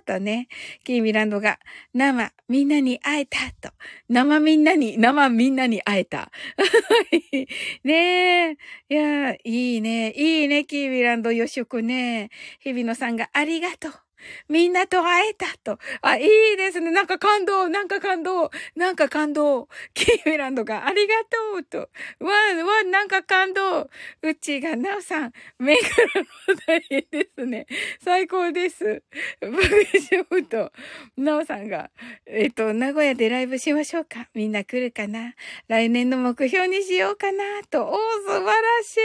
A: とね。キーミランドが、生、みんなに会えた、と。生みんなに、生みんなに会えた。ねえ。いや、いいね。いいね、キーミランド、よしくね。日比野さんが、ありがとう。みんなと会えたと。あ、いいですね。なんか感動、なんか感動、なんか感動。キーミランドがありがとうと。わ、わ、なんか感動。うちが、なおさん、目からの大変ですね。最高です。バグショーと、なおさんが、えっと、名古屋でライブしましょうか。みんな来るかな来年の目標にしようかなと。おー、素晴らし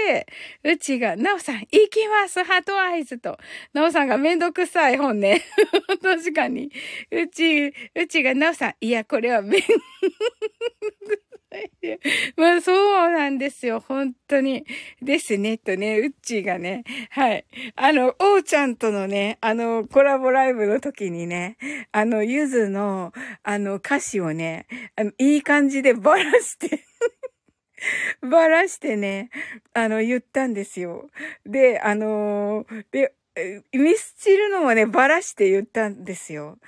A: い。うちが、なおさん、行きますハートアイズと。なおさんがめんどくさい。本ね。確かに。うち、うちがなおさん、いや、これはめん、まあそうなんですよ。本当に。ですね。とね、うっちーがね。はい。あの、おうちゃんとのね、あの、コラボライブの時にね、あの、ゆずの、あの、歌詞をね、あの、いい感じでばらして ばらしてね、あの、言ったんですよ。で、あので、ミスチルのもね、ばらして言ったんですよ。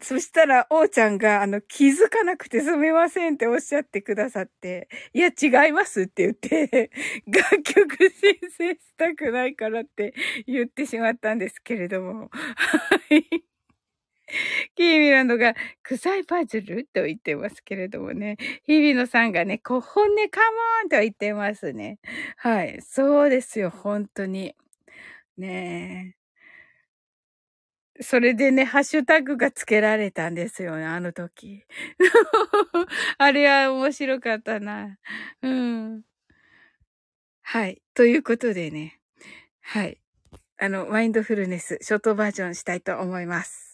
A: そしたら、おーちゃんが、あの、気づかなくてすみませんっておっしゃってくださって、いや、違いますって言って、楽曲申請したくないからって言ってしまったんですけれども。はい。キーミランドが、臭いパズルと言ってますけれどもね。日比野さんがね、こ、本音カモンと言ってますね。はい。そうですよ、本当に。ねえ。それでね、ハッシュタグがつけられたんですよね、あの時。あれは面白かったな。うん。はい。ということでね。はい。あの、マインドフルネス、ショートバージョンしたいと思います。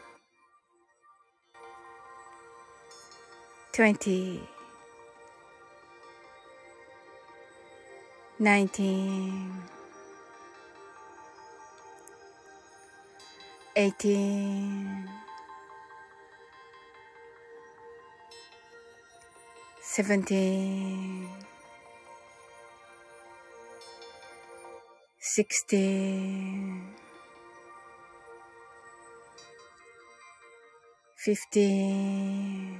A: twenty, nineteen, eighteen, seventeen, sixteen, fifteen,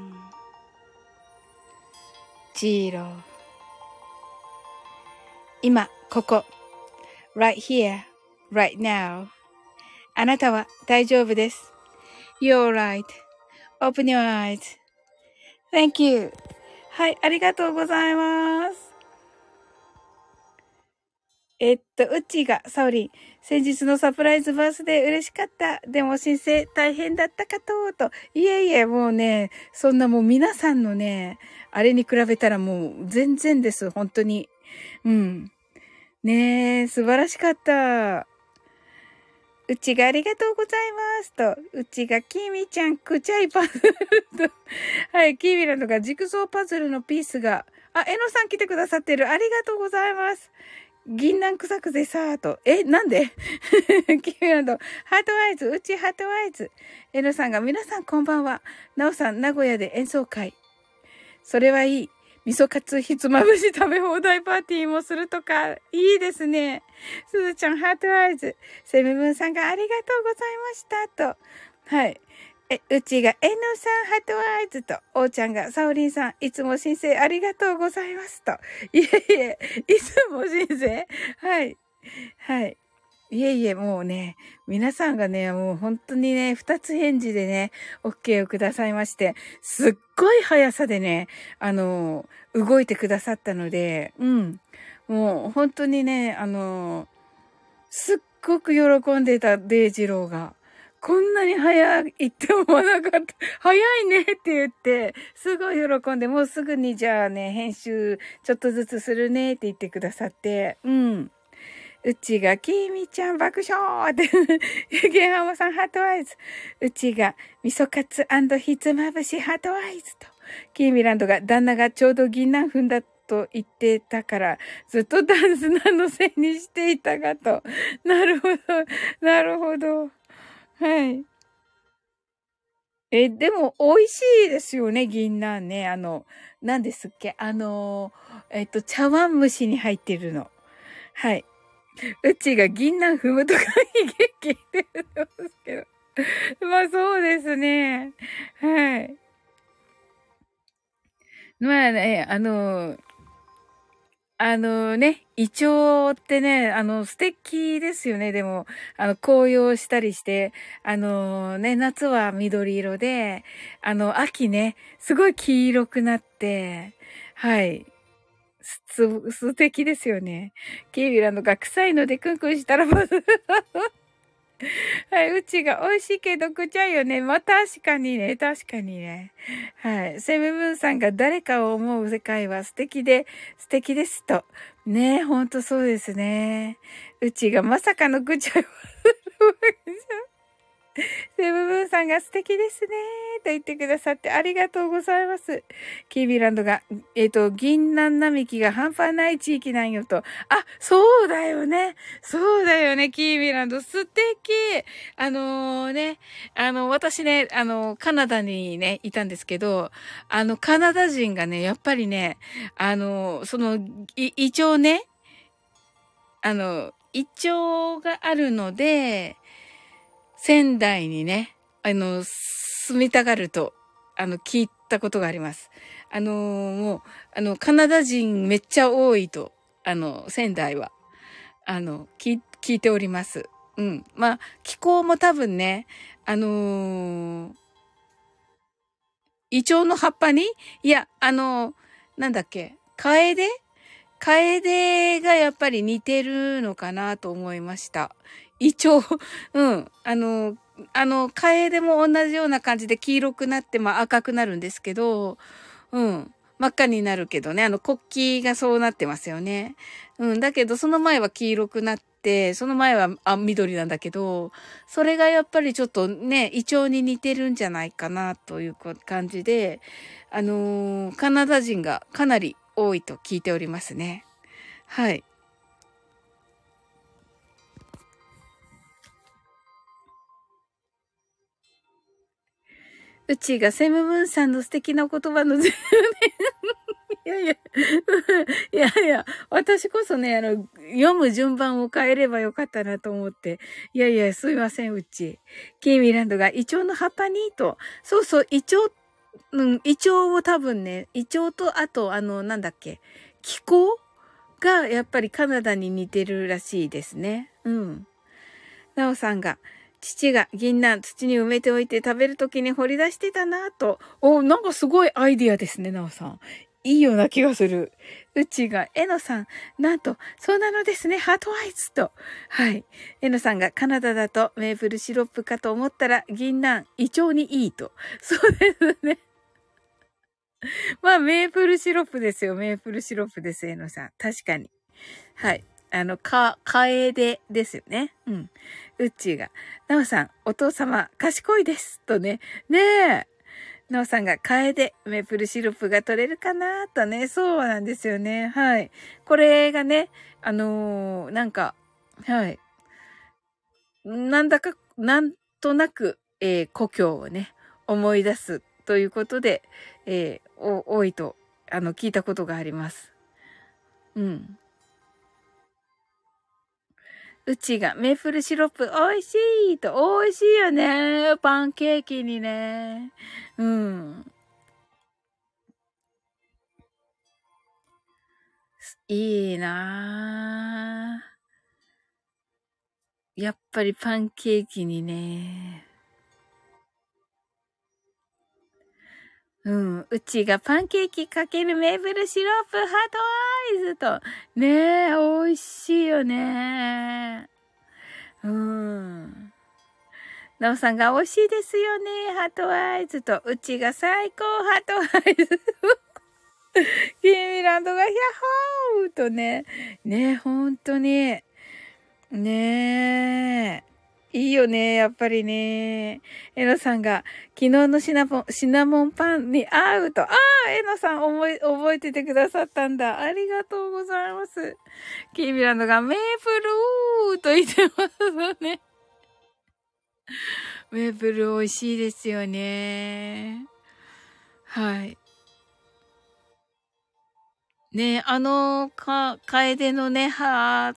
A: ジーロ今、ここ。right here, right now. あなたは大丈夫です。You're right.Open your eyes.Thank you. はい、ありがとうございます。えっと、うちが、サオリン、先日のサプライズバースデー嬉しかった。でも申請大変だったかと、と。いえいえ、もうね、そんなもう皆さんのね、あれに比べたらもう全然です、本当に。うん。ねえ、素晴らしかった。うちがありがとうございます。と、うちがきみちゃん、くちゃいパズルと、はい、キーミラのがジグソーパズルのピースが、あ、えのさん来てくださってる。ありがとうございます。銀杏臭くぜさーと。え、なんで？キーミラのハートアイズ、うちハートアイズ。えのさんが、皆さんこんばんは。なおさん、名古屋で演奏会。それはいい。味噌カツひつまぶし食べ放題パーティーもするとか、いいですね。すずちゃん、 heart eyes。セブブンさんがありがとうございました。と。はい。え、うちが、えのさん、ハートアイズと、おーちゃんが、サオリンさん、いつも申請ありがとうございます。と。いえいえ、いつも申請はい。はい。いえいえ、もうね、皆さんがね、もう本当にね、二つ返事でね、OK をくださいまして、すっごい速さでね、あの、動いてくださったので、うん。もう本当にね、あの、すっごく喜んでたデイジローが、こんなに早いって思わなかった。早いねって言って、すごい喜んで、もうすぐにじゃあね、編集ちょっとずつするねって言ってくださって、うん。うちが、きーみちゃん爆笑って、ゲンハモさんハートアイズ。うちが、味噌カツひつまぶしハートアイズと。キーミランドが、旦那がちょうど銀杏踏んだと言ってたから、ずっとダンスなのせいにしていたがと。なるほど、なるほど。はい。え、でも、美味しいですよね、銀杏ね。あの、何ですっけ？あの、えっと、茶碗蒸しに入ってるの。はい。うちが銀杏踏むとか悲劇って言ってますけど。まあそうですね。はい。まあね、あの、あのね、イチョウってね、あの、素敵ですよね。でも、あの、紅葉したりして、あのね、夏は緑色で、あの、秋ね、すごい黄色くなって、はい。す、素敵ですよね。キービランドが臭いのでクンクンしたらば。はい、うちが美味しいけどくちゃいよね。まあ、確かにね、確かにね。はい。セブブンさんが誰かを思う世界は素敵で、素敵ですと。ねほんとそうですね。うちがまさかのくちゃい、セブブンさんが素敵ですねと言ってくださってありがとうございます。キービランドが、えっ、と、銀杏並木が半端ない地域なんよと。あ、そうだよね。そうだよね、キービランド。素敵。あのーね、あの、私ね、あの、カナダにね、いたんですけど、あの、カナダ人がね、やっぱりね、あの、その、い、イチョウね、あの、胃腸があるので、仙台にね、あの、住みたがると、あの、聞いたことがあります。あの、もう、あの、カナダ人めっちゃ多いと、あの、仙台は、あの、聞、聞いております。うん。まあ、気候も多分ね、あのー、イチョウの葉っぱに？いや、あの、なんだっけ、カエデ？カエデがやっぱり似てるのかなと思いました。イチョウ、うん。あの、あの、カエデも同じような感じで黄色くなって、まあ赤くなるんですけど、うん。真っ赤になるけどね、あの国旗がそうなってますよね。うん。だけど、その前は黄色くなって、その前はあ緑なんだけど、それがやっぱりちょっとね、イチョウに似てるんじゃないかなという感じで、あのー、カナダ人がかなり多いと聞いておりますね。はい。うちがセムムーンさんの素敵な言葉の10年。いやいや、いやいや、私こそね、あの、読む順番を変えればよかったなと思って。いやいや、すいません、うち。キーミランドがイチョウの葉っぱにと。そうそう、イチョウ、うん、イチョウを多分ね、イチョウと、あと、あの、なんだっけ、気候がやっぱりカナダに似てるらしいですね。うん。なおさんが、父が銀杏土に埋めておいて食べるときに掘り出してたなと。お、なんかすごいアイディアですね、なおさん。いいような気がする。うちが、えのさん、なんと、そうなのですね、ハートアイズと。はい。えのさんがカナダだとメープルシロップかと思ったら銀杏、胃腸にいいと。そうですね。まあ、メープルシロップですよ。メープルシロップです、えのさん。確かに。はい。あの、か、カエデですよね。うん。うっちーが、なおさん、お父様、賢いです。とね。ねえ。なおさんが、カエデ、メープルシロップが取れるかな？とね。そうなんですよね。はい。これがね、あのー、なんか、はい。なんだか、なんとなく、えー、故郷をね、思い出すということで、えー、多いと、あの、聞いたことがあります。うん。うちがメープルシロップ美味しいと、美味しいよね。パンケーキにね。うん。いいな。やっぱりパンケーキにね。うん。うちがパンケーキかけるメープルシロップ heart eyes と。ねえ、美味しいよね。うん。なおさんが美味しいですよね。 heart eyes と。うちが最高 heart eyes。キーミランドがヒャッホーとね。ねえ、本当に。ねえ。いいよね、やっぱりね。えのさんが、昨日のシナモン、シナモンパンに合うと。ああ、えのさん覚え、覚えててくださったんだ。ありがとうございます。キーミランドが、メープルーと言ってますね。メープル美味しいですよね。はい。ねあの、か、カエデのね、ハー、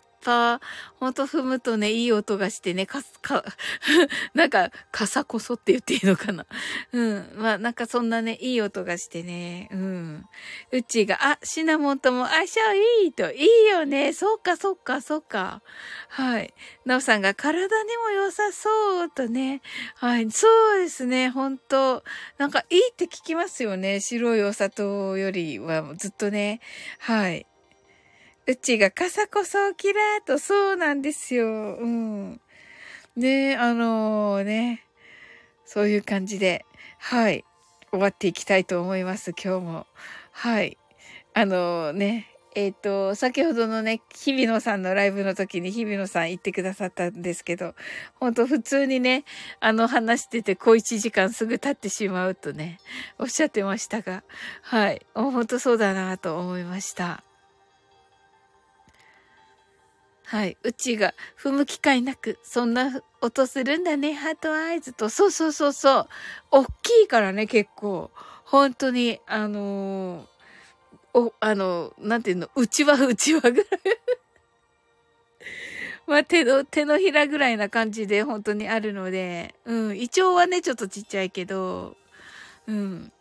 A: ほんと踏むとね、いい音がしてね、かす、か、なんか、傘こそって言っていいのかな。うん。まあ、なんかそんなね、いい音がしてね、うん。うちが、あ、シナモンとも相性いいと、いいよね。そうか、そうか、そうか。はい。なおさんが、体にも良さそうとね。はい。そうですね、本当なんか、いいって聞きますよね。白いお砂糖よりはずっとね。はい。うちが傘こそキラーと、そうなんですよ。うん。ねあのー、ね、そういう感じで、はい、終わっていきたいと思います、今日も。はい。あのー、ね、えっ、ー、と、先ほどのね、日比野さんのライブの時に日比野さん言ってくださったんですけど、ほんと普通にね、あの話してて小1時間すぐ経ってしまうとね、おっしゃってましたが、はい。ほんとそうだなと思いました。はい。うちが踏む機会なく、そんな音するんだね、ハートアイズと。そうそうそうそう。大きいからね、結構。本当に、あのー、お、あの、なんていうの、うちわうちわぐらい。まあ、手の、手のひらぐらいな感じで本当にあるので、うん。イチョウはね、ちょっとちっちゃいけど、うん。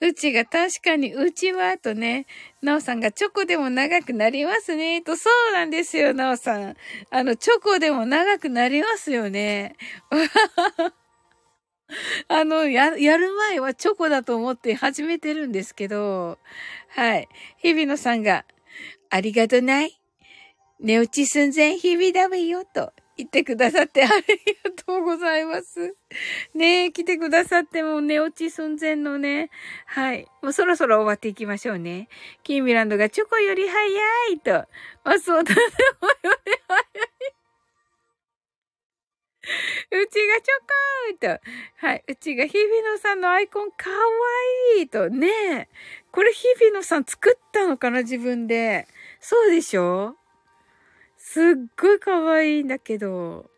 A: うちが確かに、うちはとね、なおさんがチョコでも長くなりますね、と、そうなんですよ、なおさん。あの、チョコでも長くなりますよね。あの、や、やる前はチョコだと思って始めてるんですけど、はい。日比野さんが、ありがとない寝落ち寸前日々だべよ、と言ってくださってありがとうございます。ねえ、来てくださっても寝落ち寸前のね。はい。もうそろそろ終わっていきましょうね。キーミランドがチョコより早いと。あ、そうだね。より早い。うちがチョコーと。はい。うちが日比野さんのアイコンかわいいと。ねえ。これ日比野さん作ったのかな自分で。そうでしょ？すっごい可愛いんだけど。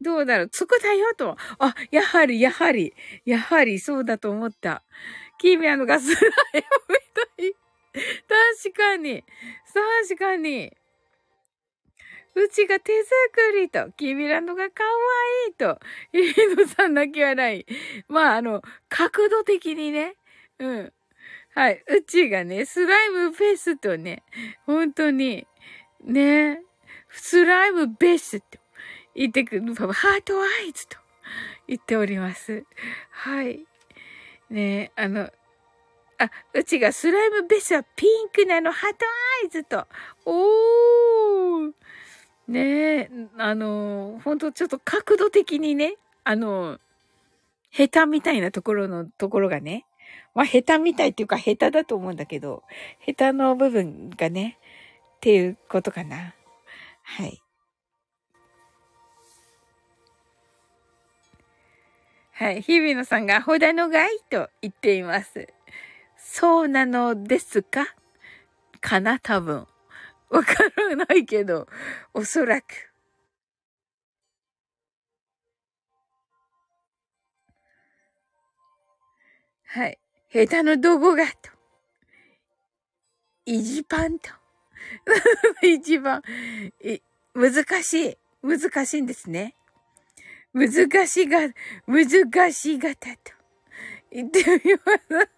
A: どうだろう？つくだよと。あ、やはり、やはり、やはり、そうだと思った。キーミアのガスライムみたい。確かに。確かに。うちが手作りと、キーミランドが可愛いと、イードさん泣き笑い。まあ、あの、角度的にね。うん。はい。うちがね、スライムベースとね、本当に、ね、スライムベースと言ってくる、ハートアイズと言っております。はい。ね、あの、あ、うちがスライムベースはピンクなの、ハートアイズと。おー。ねえ、あの、本当ちょっと角度的にね、あの、下手みたいなところのところがね、まあ、下手みたいっていうか下手だと思うんだけど、下手の部分がね、っていうことかな。はい。はい。日比野さんが、ほだのがいと言っています。そうなのですか？かな？多分。わからないけど、おそらく。はい。下手のどこがと。一番と。一番、難しい。難しいんですね。難しが、難しがたと。言ってみます。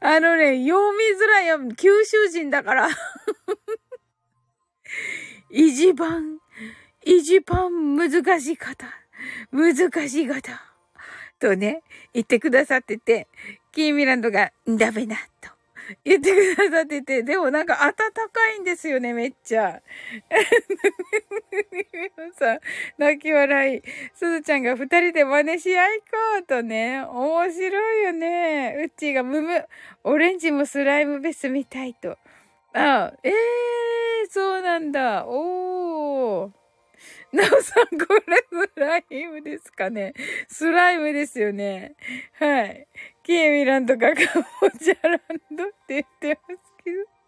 A: あのね、読みづらいよ。九州人だから 一番、一番難しい方。難しい方。ととね、言ってくださってて、キーミランドが、ダメだ、と。言ってくださってて、でもなんか暖かいんですよね、めっちゃ。さん泣き笑い。すずちゃんが二人で真似し合いこうとね。面白いよね。うっちーがムム。オレンジもスライムベースみたいと。あ、ええー、そうなんだ。おー。なおさん、これスライムですかねスライムですよね。はい。キーミランドがカボチャランドって言ってますけど。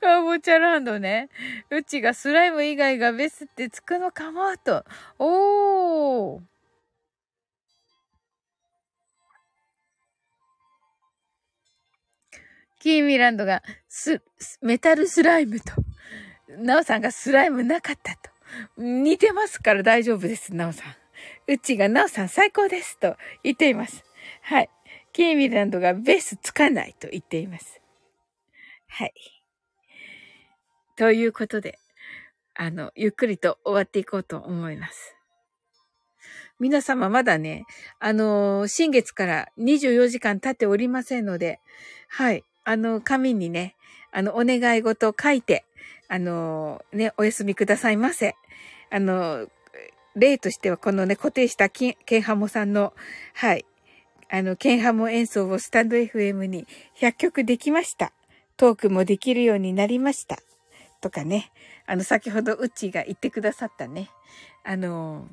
A: カボチャランドね。うちがスライム以外がベスってつくのかもと。おー。キーミランドがス、メタルスライムと。ナオさんがスライムなかったと。似てますから大丈夫です、ナオさん。うちがナオさん最高ですと言っています。はい。キーミランドがベースつかないと言っています。はい。ということで、あの、ゆっくりと終わっていこうと思います。皆様まだね、あの新月から24時間経っておりませんので、はい。あの、紙にね、あの、お願い事を書いて、あの、ね、お休みくださいませ。あの、例としてはこのね、固定したケンハモさんの、はい、あの、ケンハモ演奏をスタンド FM に100曲できました。トークもできるようになりました。とかね、あの、先ほどうっちーが言ってくださったね、あの、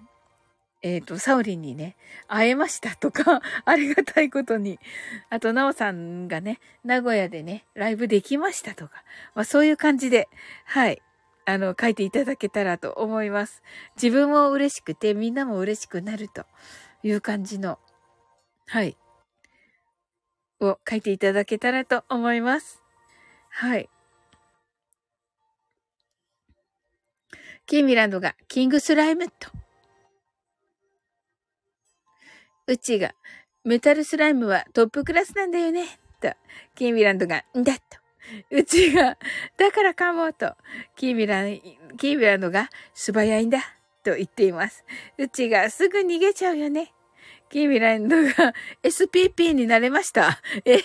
A: えっ、ー、と、サウリンにね、会えましたとか、ありがたいことに。あと、ナオさんがね、名古屋でね、ライブできましたとか、まあそういう感じで、はい。あの、書いていただけたらと思います。自分も嬉しくて、みんなも嬉しくなるという感じの、はい。を書いていただけたらと思います。はい。キーミランドがキングスライムと。うちがメタルスライムはトップクラスなんだよね。と。キーミランドがんだと。うちが、だからかもと。キーミラン、キーミランドが素早いんだ。と言っています。うちがすぐ逃げちゃうよね。キーミランドが SPP になれました。え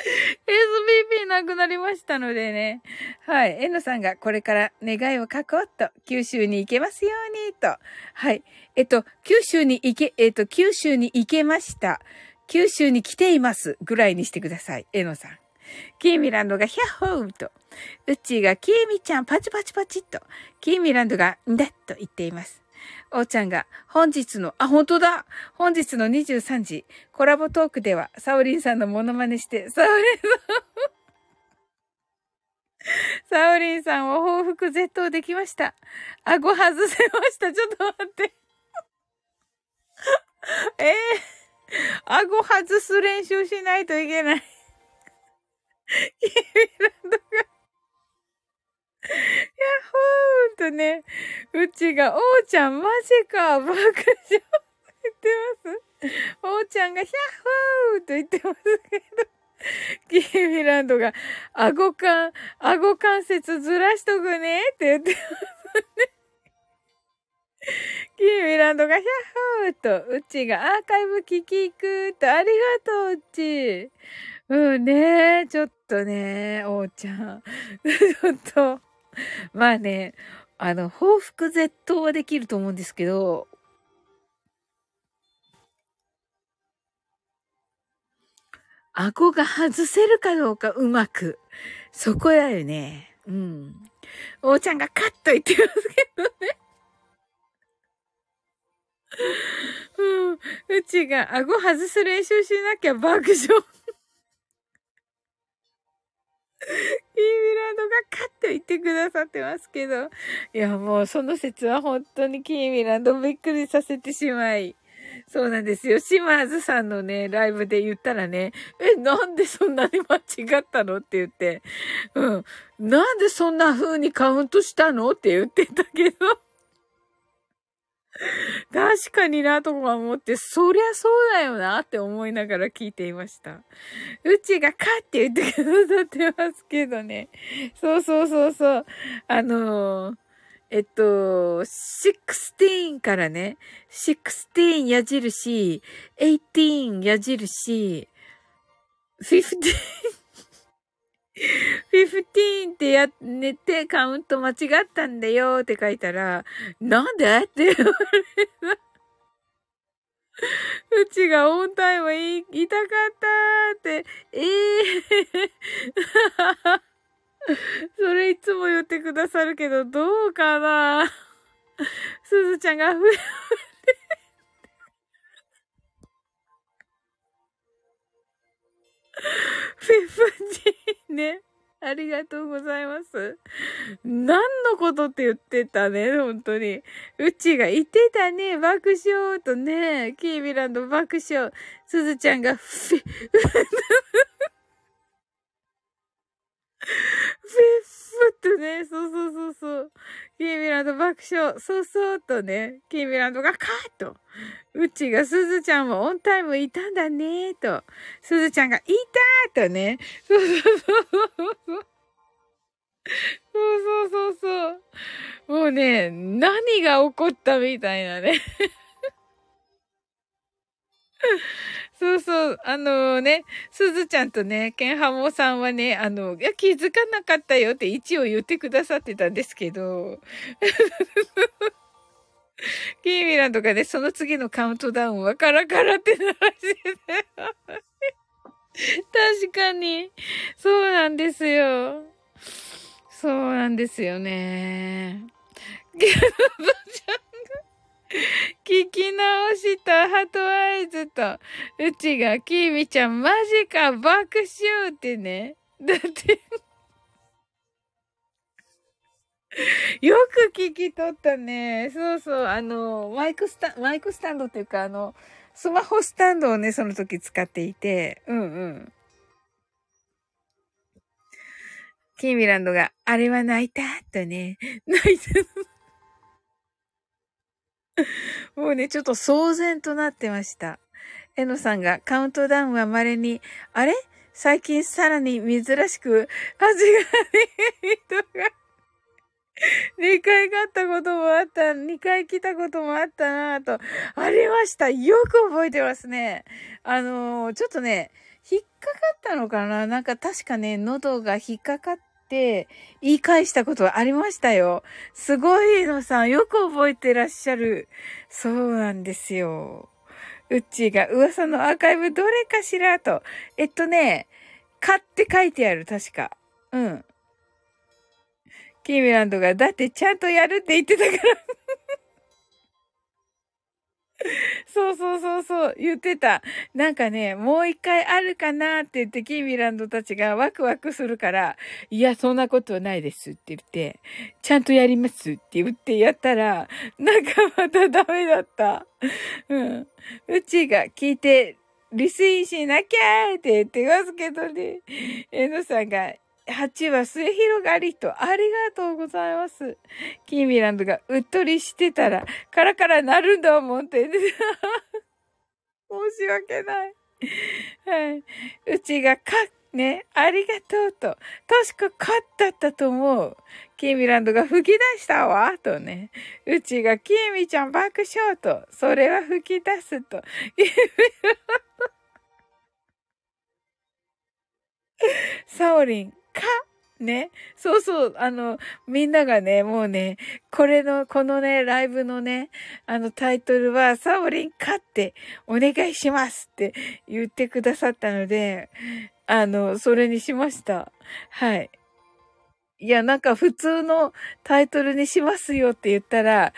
A: SPP なくなりましたのでね。はい。エノさんがこれから願いを書こうと、九州に行けますようにと。はい。えっと、九州に行け、えっと、九州に行けました。九州に来ています。ぐらいにしてください。エノさん。キーミランドがヒャッホーと。うちがキーミちゃんパチパチパチっと。キーミランドがんだと言っています。おーちゃんが、本日の、あ、本当だ本日の23時、コラボトークでは、サオリンさんのモノマネして、サオリンさんサオリンさんを報復絶倒できました。顎外せました。ちょっと待って。え えー、顎外す練習しないといけない。キーランドがやっほーんとね、うちが、おーちゃんマジか、爆笑言ってます。おーちゃんが、ヒャッホーと言ってますけど、キーミランドが、顎関、顎関節ずらしとくねって言ってますね。キーミランドがヒャッホーと、うちがアーカイブ聞き行くと、ありがとう、うち。うんねちょっとね、おーちゃん。ちょっと、まあね、あの、報復絶倒はできると思うんですけど、顎が外せるかどうかうまく。そこだよね。うん。おーちゃんがカッと言ってますけどね。うん。うちが顎外す練習しなきゃ爆笑。キーミランドがカッと言ってくださってますけど。いや、もうその説は本当にキーミランドびっくりさせてしまい。そうなんですよ。島津さんのね、ライブで言ったらね、え、なんでそんなに間違ったのって言って、うん。なんでそんな風にカウントしたのって言ってたけど。確かになとか思って、そりゃそうだよなって思いながら聞いていました。うちがカって言ってくださってますけどね。そうそうそうそう。あのー、えっと、16からね、16矢印、18矢印、15 15ってや、寝てカウント間違ったんだよって書いたら、なんでって言われた。うちがオンタイム言いたかったって、ええー、それいつも言ってくださるけど、どうかな。すずちゃんがふ フィフジーね。ありがとうございます。何のことって言ってたね、本当に。うちが言ってたね、爆笑とね、キービランド爆笑。すずちゃんが、フィふっとね、そうそうそうそう。キーミランド爆笑、そうそうとね、キーミランドがカーッと。うちがすずちゃんもオンタイムいたんだねと。すずちゃんがいたーとね。そうそうそうそう。そうそうそうそう。もうね、何が起こったみたいなね。そうそう、あのね、すずちゃんとね、ケンハモさんはね、あの、いや、気づかなかったよって一応言ってくださってたんですけど、キーミランとかね、その次のカウントダウンはカラカラってならしてて。確かに。そうなんですよ。そうなんですよね。ギャルちゃん 聞き直したハトアイズと、うちがキーミちゃんマジか爆笑ってね。だってよく聞き取ったね。そうそう、あの、マイクスタ、マイクスタンドっていうか、あの、スマホスタンドをね、その時使っていて、うんうん。キーミランドが、あれは泣いた？とね、泣いた。もうね、ちょっと騒然となってました。えのさんがカウントダウンは稀に、あれ？最近さらに珍しく味がね人が 2回買ったこともあった、2回来たこともあったなぁと、ありました。よく覚えてますね。あのー、ちょっとね、引っかかったのかな？なんか確かね、喉が引っかかっって、言い返したことはありましたよ。すごいのさん、よく覚えてらっしゃる。そうなんですよ。うっちーが噂のアーカイブどれかしらと。えっとね、買って書いてある、確か。うん。キーミランドが、だってちゃんとやるって言ってたから そうそうそうそう、言ってた。なんかね、もう一回あるかなって言って、キーミランドたちがワクワクするから、いや、そんなことはないですって言って、ちゃんとやりますって言ってやったら、なんかまたダメだった。うん。うちが聞いて、リスインしなきゃーって言ってますけどね。えのさんが、8は末広がりと、ありがとうございます。キーミランドがうっとりしてたら、カラカラなるんだもんって。申し訳ない。はい。うちがか、ね、ありがとうと。確かカッだったと思う。キーミランドが吹き出したわ、とね。うちがキーミちゃん爆笑と。それは吹き出すと。サオリン、かね。そうそう。あの、みんながね、もうね、これの、このね、ライブのね、あのタイトルは、サオリンかってお願いしますって言ってくださったので、あの、それにしました。はい。いや、なんか普通のタイトルにしますよって言ったら、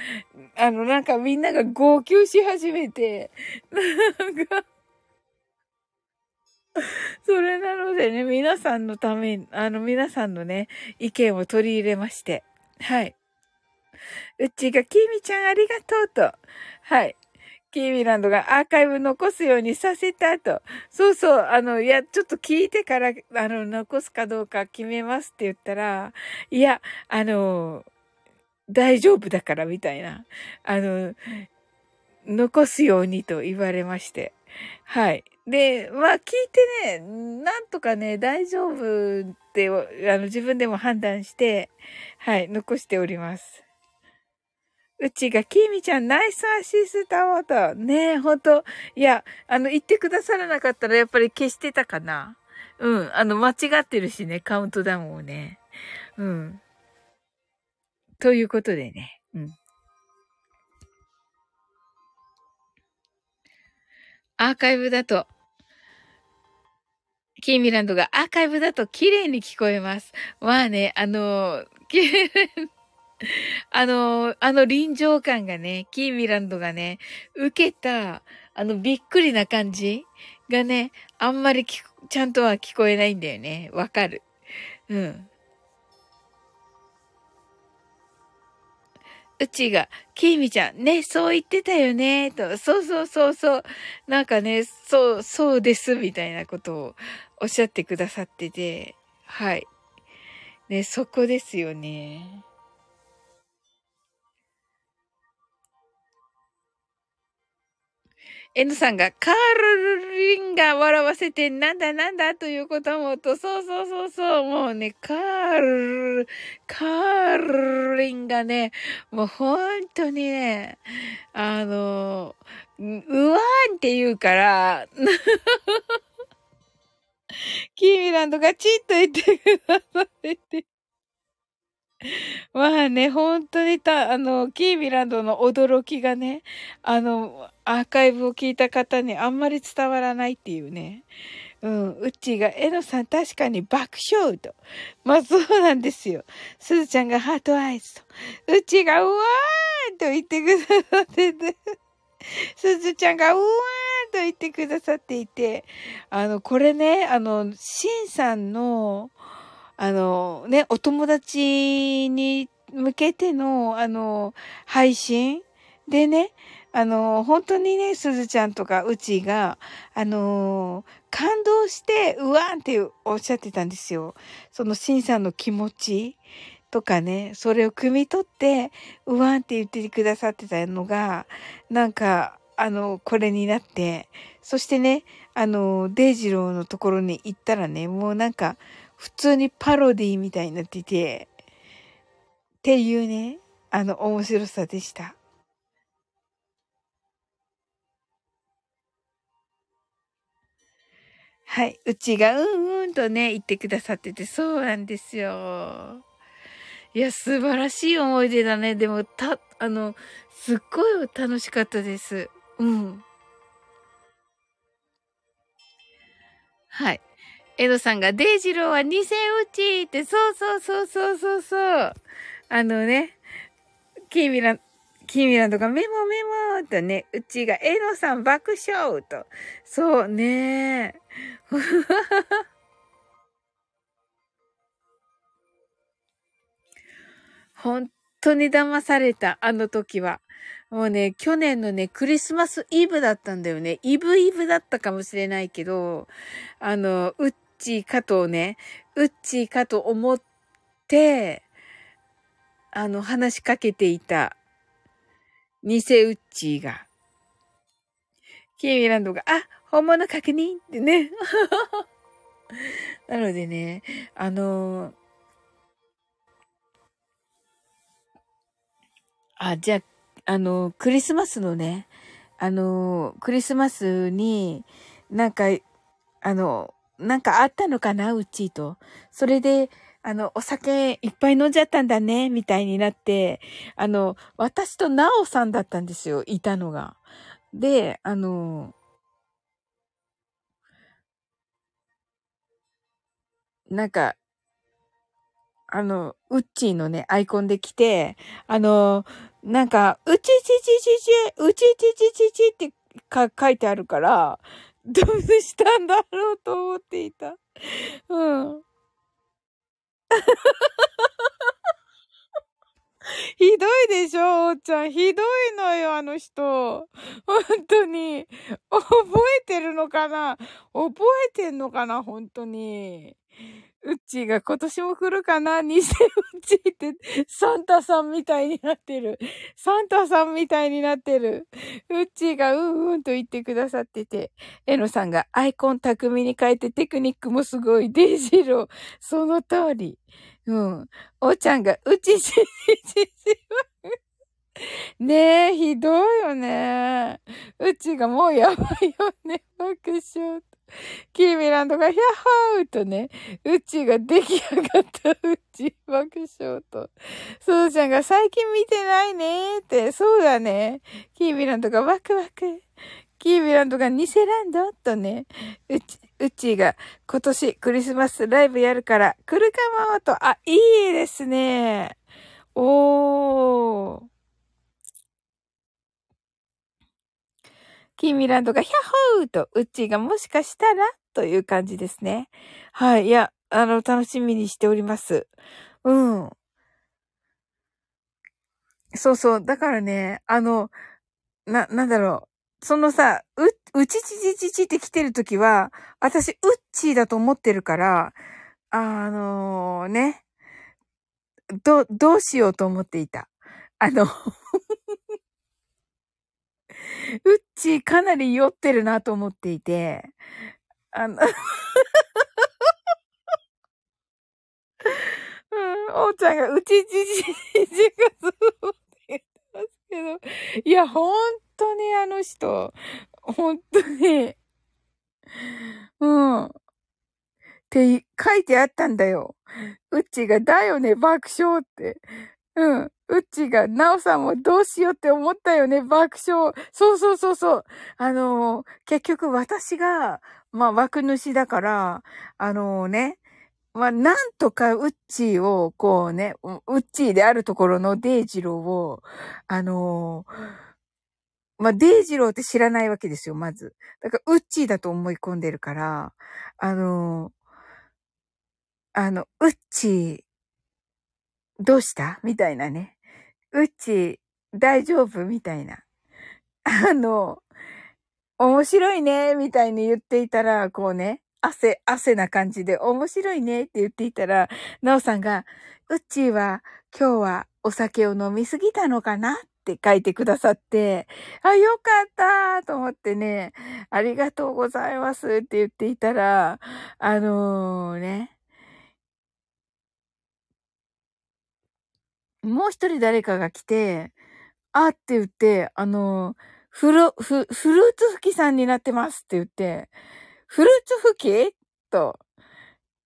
A: あの、なんかみんなが号泣し始めて、なんか、それなのでね、皆さんのために、あの、皆さんのね、意見を取り入れまして。はい。うちが、きみちゃんありがとうと。はい。キーミランドがアーカイブ残すようにさせたと。そうそう、あの、いや、ちょっと聞いてから、あの、残すかどうか決めますって言ったら、いや、あの、大丈夫だからみたいな。あの、残すようにと言われまして。はい。で、まあ聞いてね、なんとかね、大丈夫って、あの、自分でも判断して、はい、残しております。うちが、きみちゃん、ナイスアシスタをと。ねえ、ほんと。いや、あの、言ってくださらなかったら、やっぱり消してたかな。うん。あの、間違ってるしね、カウントダウンをね。うん。ということでね。うん。アーカイブだと、キーミランドがアーカイブだと綺麗に聞こえます。まあね、あの、あの、あの臨場感がね、キーミランドがね、受けた、あのびっくりな感じがね、あんまりちゃんとは聞こえないんだよね。わかる。うん。うちが、きみちゃん、ね、そう言ってたよね、と、そうそうそうそう、なんかね、そう、そうです、みたいなことをおっしゃってくださってて、はい。ね、そこですよね。N さんが、カールリンが笑わせて、なんだなんだということもと、そうそうそうそう、もうね、カール、カールリンがね、もう本当にね、あの、うわーんって言うから、キーミランドがチッと言ってくださってて。まあね、本当にた、あの、キーミランドの驚きがね、あの、アーカイブを聞いた方にあんまり伝わらないっていうね。うん、うちが、えのさん確かに爆笑と。まあそうなんですよ。すずちゃんがハートアイズと。うちが、うわーと言ってくださってて。すずちゃんが、うわーと言ってくださっていて。あの、これね、あの、しんさんの、あのね、お友達に向けての、あの、配信でね、あの、本当にね、すずちゃんとかうちが、あの、感動して、うわーんっておっしゃってたんですよ。その、しんさんの気持ちとかね、それを汲み取って、うわんって言ってくださってたのが、なんか、あの、これになって、そしてね、あの、デイジローのところに行ったらね、もうなんか、普通にパロディみたいになってて、っていうね、あの、面白さでした。はい。うちがうんうんとね、言ってくださってて、そうなんですよ。いや、素晴らしい思い出だね。でも、た、あの、すっごい楽しかったです。うん。はい。エドさんが、デイジローは偽打ちって、そうそうそうそうそうそう。あのね、キーミラン、キーミランドがメモメモとね、うちがエドさん爆笑と。そうね。本当に騙された、あの時は。もうね、去年のね、クリスマスイブだったんだよね。イブイブだったかもしれないけど、あの、ウッチーかとね、ウッチーかと思って、あの、話しかけていた、偽ウッチーが、キーミランドが、あ、本物確認ってね。なのでね、あのあ、じゃあ、あの、クリスマスのね、あの、クリスマスに、なんか、あの、なんかあったのかなうちと。それで、あの、お酒いっぱい飲んじゃったんだね、みたいになって、あの、私とナオさんだったんですよ、いたのが。で、あの、なんか、あの、ウッチーのね、アイコンで来て、あの、なんか、うちちちちち、うちちちちちってか書いてあるから、どうしたんだろうと思っていた。うん。ひどいでしょ、おーちゃん。ひどいのよ、あの人。本当に。覚えてるのかな？覚えてんのかな本当に。うっちーが今年も来るかな？偽うっちーって、サンタさんみたいになってる。サンタさんみたいになってる。うっちーがうんうんと言ってくださってて、エノさんがアイコン巧みに変えてテクニックもすごい。デイジロー、その通り。うん。おーちゃんが、うちし、し、し、し、ねえ、ひどいよね。うちがもうやばいよね。爆笑。キーミランドがヒャッホーとね、うちが出来上がったうち爆笑と。スーちゃんが最近見てないねって、そうだね。キーミランドがワクワク。キーミランドが偽ランドとね、うち、うちが今年クリスマスライブやるから来るかもと、あ、いいですね。おー。キーミランドがヒャッホーと、うちがもしかしたらという感じですね。はい。いや、あの、楽しみにしております。うん。そうそう。だからね、あの、な、なんだろう。そのさ、う、うちちちちちって来てるときは、私、うっちーだと思ってるから、あのー、ね、ど、どうしようと思っていた。あのうっちーかなり酔ってるなと思っていて、あのうん、おーちゃんがうちちちちがそうって言ってますけど、いや、本当にあの人、本当に、うん。って書いてあったんだよ。うっちがだよね、爆笑って。うん。うっちが、なおさんもどうしようって思ったよね、爆笑。そうそうそうそう。あのー、結局私が、まあ、枠主だから、あのー、ね、まあ、なんとかウッチーを、こうね、ウッチーであるところのデイジローを、あのー、まあ、デイジローって知らないわけですよ、まず。だから、ウッチーだと思い込んでるから、あのあの、ウッチーどうした？みたいなね。うち、大丈夫？みたいな。あの、面白いね、みたいに言っていたら、こうね、汗、汗な感じで、面白いね？って言っていたら、なおさんが、うっちーは今日はお酒を飲みすぎたのかな？って書いてくださって、あ、よかった！と思ってね、ありがとうございます！って言っていたら、あのー、ね、もう一人誰かが来て、あって言って、あの、フル、フ、フルーツ吹きさんになってますって言って、フルーツ吹き？と、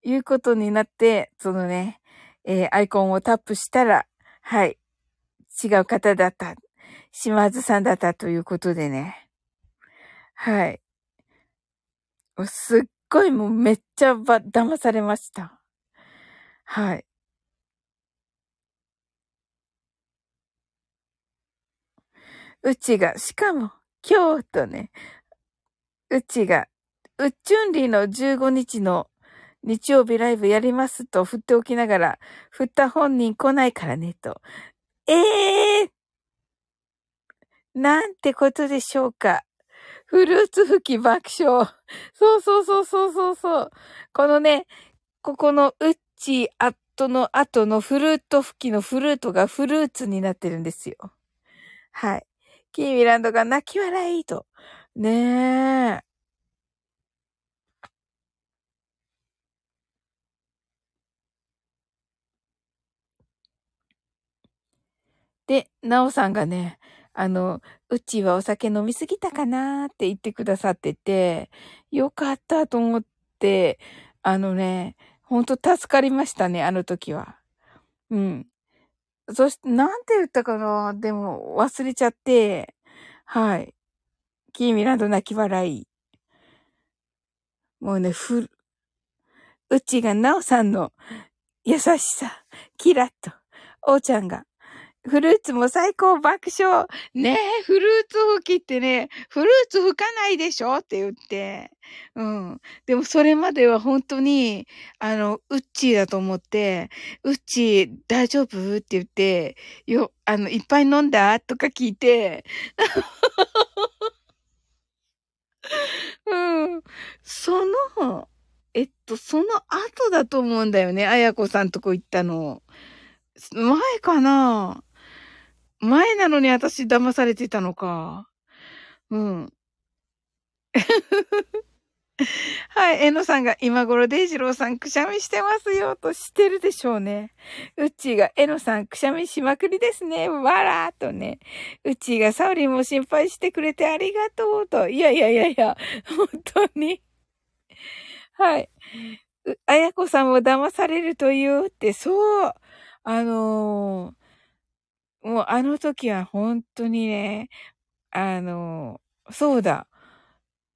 A: いうことになって、そのね、えー、アイコンをタップしたら、はい、違う方だった。島津さんだったということでね。はい。すっごいもうめっちゃば、騙されました。はい。うちが、しかも、今日とね、うちが、うっちゅんりの15日の日曜日ライブやりますと振っておきながら、振った本人来ないからねと。ええー、なんてことでしょうか。フルーツ吹き爆笑。そうそうそうそうそうそう。このね、ここのウッチーアットの後のフルート吹きのフルートがフルーツになってるんですよ。はい。キーミランドが泣き笑いと。ねえ。で、なおさんがね、あの、うちはお酒飲みすぎたかなって言ってくださってて、よかったと思って、あのね、ほんと助かりましたね、あの時は。うん。そして、なんて言ったかな？でも、忘れちゃって、はい。キーミランド泣き笑い。もうね、ふ、うちがなおさんの優しさ、キラッと、おうちゃんが、フルーツも最高爆笑。ねえ、フルーツ吹きってね、フルーツ吹かないでしょって言って。うん。でもそれまでは本当に、あの、ウッチーだと思って、ウッチー大丈夫って言って、よ、あの、いっぱい飲んだとか聞いて。うん。その、えっと、その後だと思うんだよね。あやこさんとこ行ったの。前かな前なのに私騙されてたのか。うん。はい、えのさんが今頃デイジローさんくしゃみしてますよとしてるでしょうね。うっちーがえのさんくしゃみしまくりですね。わらーとね。うっちーがサウリンも心配してくれてありがとうと。いやいやいやいや、本当に。はい。あやこさんも騙されるというって、そう。あのーもうあの時は本当にね、あの、そうだ。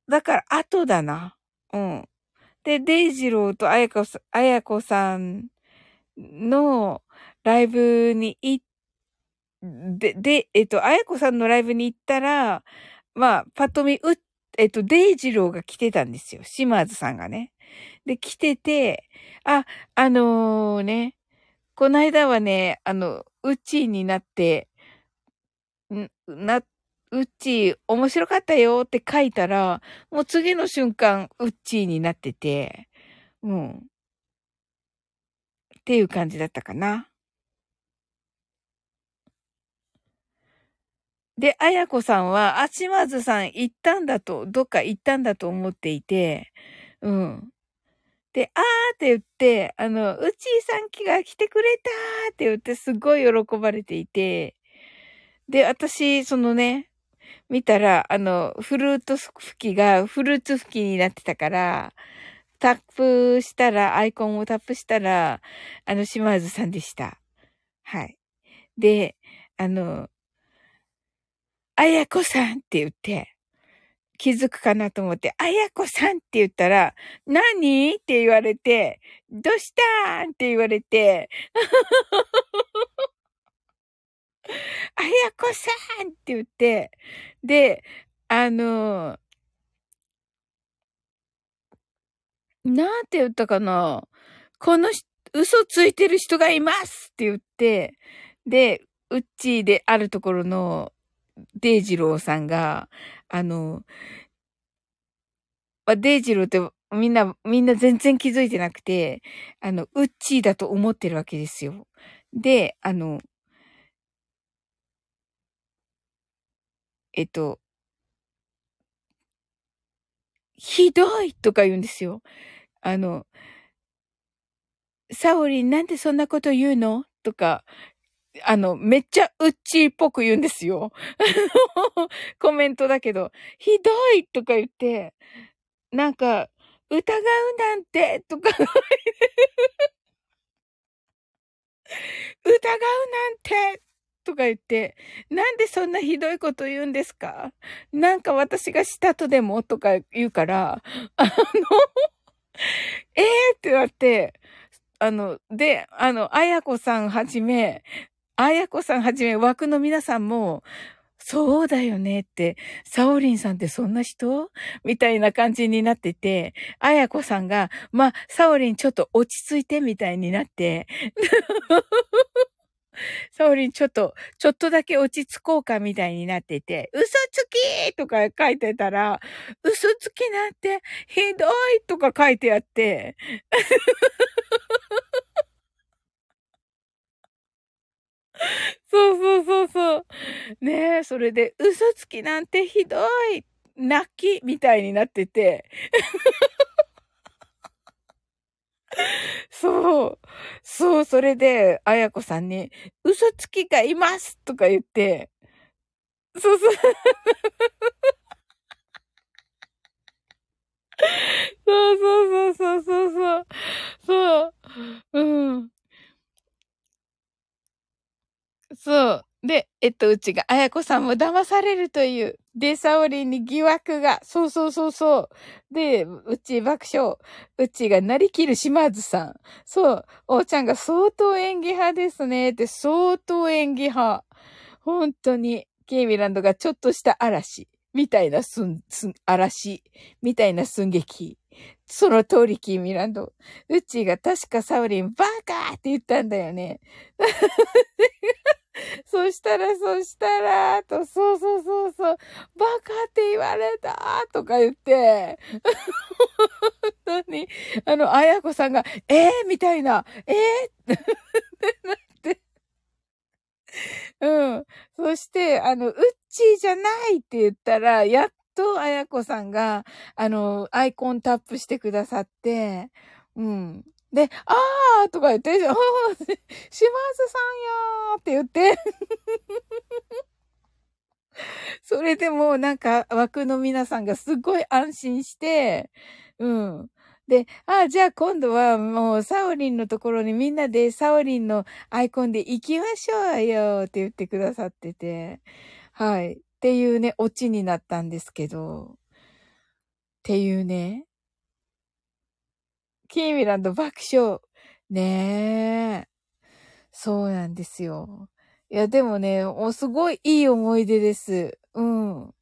A: だから後だな。うん。で、デイジローとあやこさん、あやこさんのライブに行っで、で、えっと、あやこさんのライブに行ったら、まあ、パッと見、う、えっと、デイジローが来てたんですよ。島津さんがね。で、来てて、あ、あのー、ね、この間はね、あの、うちになって、な、うち面白かったよって書いたら、もう次の瞬間、うっちーになってて、うん。っていう感じだったかな。で、あやこさんは、あ、島津さん行ったんだと、どっか行ったんだと思っていて、うん。で、あーって言って、あの、うちーさんきが来てくれたーって言ってすごい喜ばれていて、で、私、そのね、見たら、あの、フルート吹きがフルーツ吹きになってたから、タップしたら、アイコンをタップしたら、あの、島津さんでした。はい。で、あの、あやこさんって言って、気づくかなと思って、あやこさんって言ったら、何？って言われて、どうしたん？って言われて、あやこさんって言って、で、あの、なんて言ったかなこの嘘ついてる人がいますって言って、で、うっちーであるところのデイジローさんが、あの、デイジローってみんな、みんな全然気づいてなくて、あの、ウッチーだと思ってるわけですよ。で、あの、えっと、ひどいとか言うんですよ。あの、サオリンなんでそんなこと言うの？とか、あの、めっちゃウッチーっぽく言うんですよ。コメントだけど、ひどいとか言って、なんか、疑うなんて、とか疑うなんて、とか言って、なんでそんなひどいこと言うんですか？なんか私がしたとでもとか言うから、あのええ、ってなって、あの、で、あの、あやこさんはじめ、あやこさんはじめ枠の皆さんも、そうだよねって、サオリンさんってそんな人みたいな感じになってて、あやこさんが、まあ、サオリンちょっと落ち着いてみたいになって、サオリンちょっと、ちょっとだけ落ち着こうかみたいになってて、嘘つきとか書いてたら、嘘つきなんてひどいとか書いてあって、そうそうそうそう。ねえ、それで、嘘つきなんてひどい泣きみたいになってて。そう。そう、それで、あやこさんに、嘘つきがいますとか言って、そうそう。そうそうそうそうそう。そう。うん。そう。で、えっと、うちが、あやこさんも騙されるという、で、サオリンに疑惑が、そうそうそうそう。で、うち爆笑。うちがなりきる島津さん。そう。おーちゃんが相当演技派ですね。って相当演技派。本当に、ケイミランドがちょっとした嵐。みたいなすん、すん、嵐。みたいな寸劇。その通り、キーミランド。うちが確かサオリン、バカーって言ったんだよね。そしたら、そしたら、と、そうそうそうそう、バカって言われたとか言って、本当に、あの、あやこさんが、えー、みたいな、えー、ってなって。うん。そして、あの、うっちーじゃないって言ったら、やっとあやこさんが、あの、アイコンタップしてくださって、うん。で、あーとか言って、島津さんやーって言って それでもなんか枠の皆さんがすごい安心して、うん。で、ああ、じゃあ今度はもうサオリンのところにみんなでサオリンのアイコンで行きましょうよって言ってくださってて、はい。っていうね、オチになったんですけど、っていうね、キーミランド爆笑。ねえ。そうなんですよ。いや、でもね、もうすごいいい思い出です。うん。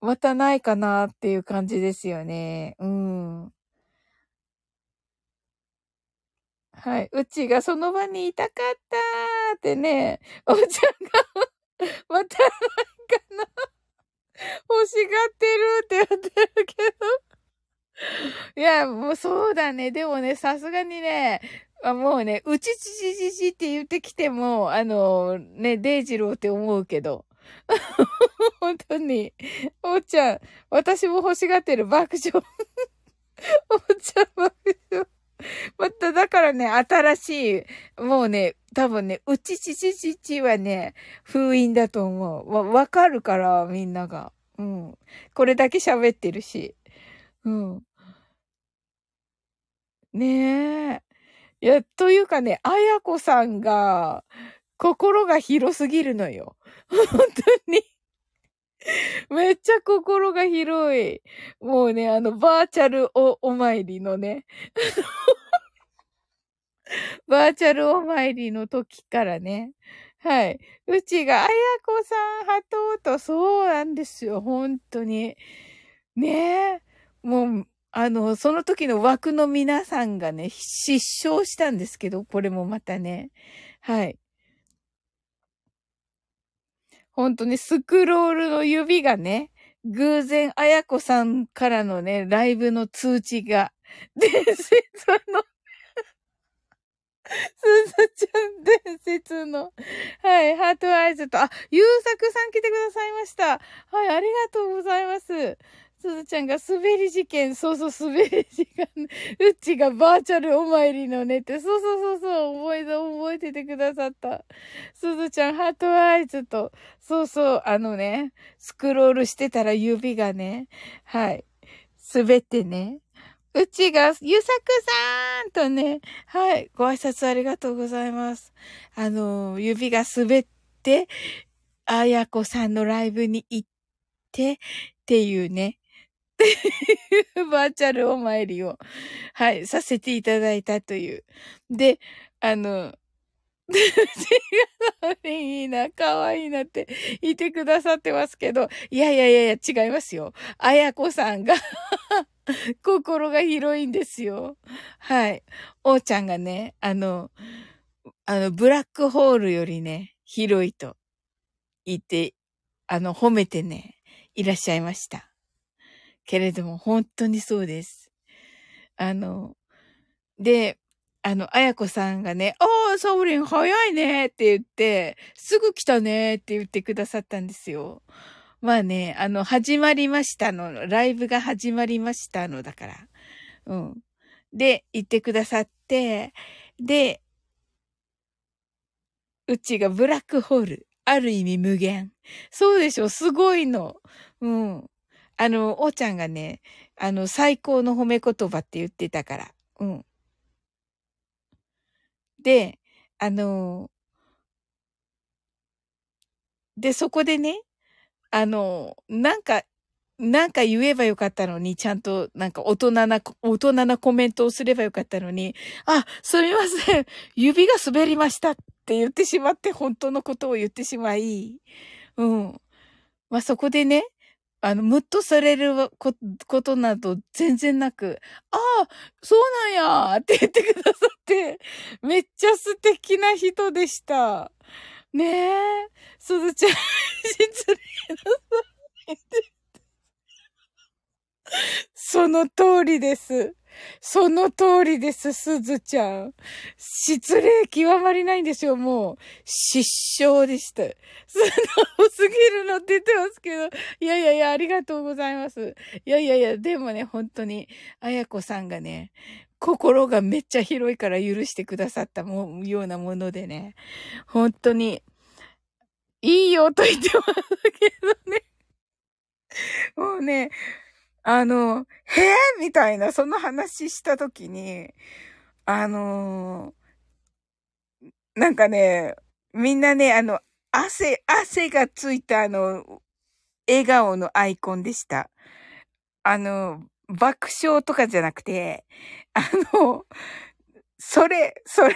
A: またないかなっていう感じですよね。うん。はい。うちがその場にいたかったーってね、おちゃんがまたないかな欲しがってるって言ってるけど いや、もうそうだね。でもね、さすがにね、もうね、うちちちちちって言ってきても、あの、ね、デイジローって思うけど。本当に。おーちゃん、私も欲しがってる爆笑。おーちゃん爆笑。また、だからね、新しい、もうね、多分ね、うちちちちちはね、封印だと思う。わ、わかるから、みんなが。うん。これだけ喋ってるし。うん。ねえ。いや、というかね、あやこさんが、心が広すぎるのよ。本当に。めっちゃ心が広い。もうね、あの、バーチャルお、お参りのね。バーチャルお参りの時からね。はい。うちが、あやこさん、はとうと、そうなんですよ。本当に。ねえ。もう、あの、その時の枠の皆さんがね、失笑したんですけど、これもまたね。はい。本当にスクロールの指がね、偶然、あやこさんからのね、ライブの通知が、伝説の すずちゃん伝説の。はい、 heart eyes と、あ、ゆうさくさん来てくださいました。はい、ありがとうございます。すずちゃんが滑り事件、そうそう滑り事件、うちがバーチャルお参りのねって、そうそうそうそう、覚えて、覚えててくださった。すずちゃん、 heart eyes と、そうそう、あのね、スクロールしてたら指がね、はい、滑ってね、うちが、ゆさくさーんとね、はい、ご挨拶ありがとうございます。あの、指が滑って、あやこさんのライブに行って、っていうね、バーチャルお参りを、はい、させていただいたという。で、あの、いいな、可愛いなって言ってくださってますけど、いやいやいやいや、違いますよ。あやこさんが 心が広いんですよ。はい。おーちゃんがね、あの、あの、ブラックホールよりね、広いと言って、あの、褒めてね、いらっしゃいました。けれども、本当にそうです。あの、で、あの、あやこさんがね、ああ、サウリン早いねって言って、すぐ来たねって言ってくださったんですよ。まあね、あの、始まりましたの、ライブが始まりましたのだから。うん。で、言ってくださって、で、うちがブラックホール。ある意味無限。そうでしょ？すごいの。うん。あの、おーちゃんがね、あの、最高の褒め言葉って言ってたから。うん。で、あの、で、そこでね、あの、なんか、なんか言えばよかったのに、ちゃんとなんか大人な、大人なコメントをすればよかったのに、あ、すみません、指が滑りましたって言ってしまって、本当のことを言ってしまい、うん。まあ、そこでね、あの、ムッとされることなど全然なく、ああ、そうなんやって言ってくださって、めっちゃ素敵な人でした。ねえ、すずちゃん、失礼なさい。その通りです。その通りです、すずちゃん。失礼極まりないんですよ、もう。失笑でした。素直すぎるのって言ってますけど。いやいやいや、ありがとうございます。いやいやいや、でもね、本当に、あやこさんがね、心がめっちゃ広いから許してくださったもようなものでね。本当に、いいよと言ってますけどね。もうね、あの、へえみたいな、その話したときに、あのなんかね、みんなね、あの、汗、汗がついたあの、笑顔のアイコンでした。あの、爆笑とかじゃなくて、あの、それ、それ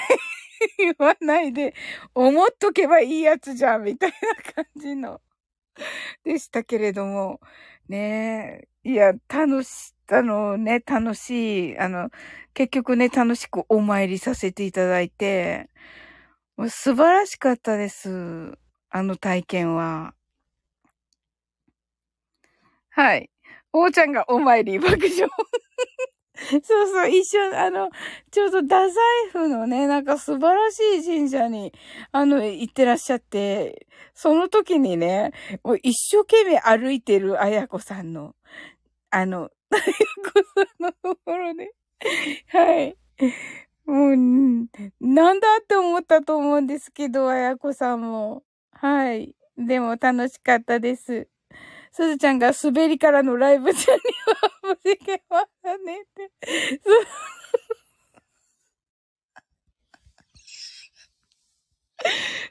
A: 言わないで、思っとけばいいやつじゃん、みたいな感じの、でしたけれども、ねえ、いや、楽し、あのね、楽しい、あの、結局ね、楽しくお参りさせていただいて、素晴らしかったです。あの体験は。はい。おーちゃんがお参り爆笑。そうそう、一緒、あの、ちょうど太宰府のね、なんか素晴らしい神社に、あの、行ってらっしゃって、その時にね、もう一生懸命歩いてるあやこさんの、あの、あやこさんのところで、はい。もう、なんだって思ったと思うんですけど、あやこさんも。はい。でも楽しかったです。すずちゃんが滑りからのライブ中には、無事件はねって。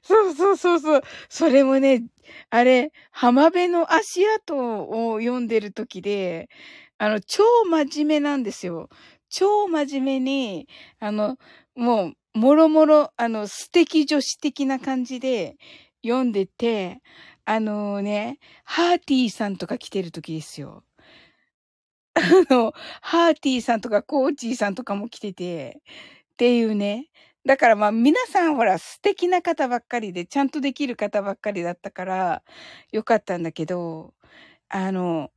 A: そうそうそうそう。それもね、あれ、浜辺の足跡を読んでる時で、あの、超真面目なんですよ。超真面目に、あの、もう、もろもろ、あの、素敵女子的な感じで読んでて、あのね、ハーティーさんとか来てる時ですよ。
B: あの、ハーティーさんとかコーチーさんとかも来てて、っていうね。だからまあ皆さんほら素敵な方ばっかりで、ちゃんとできる方ばっかりだったから、よかったんだけど、あの、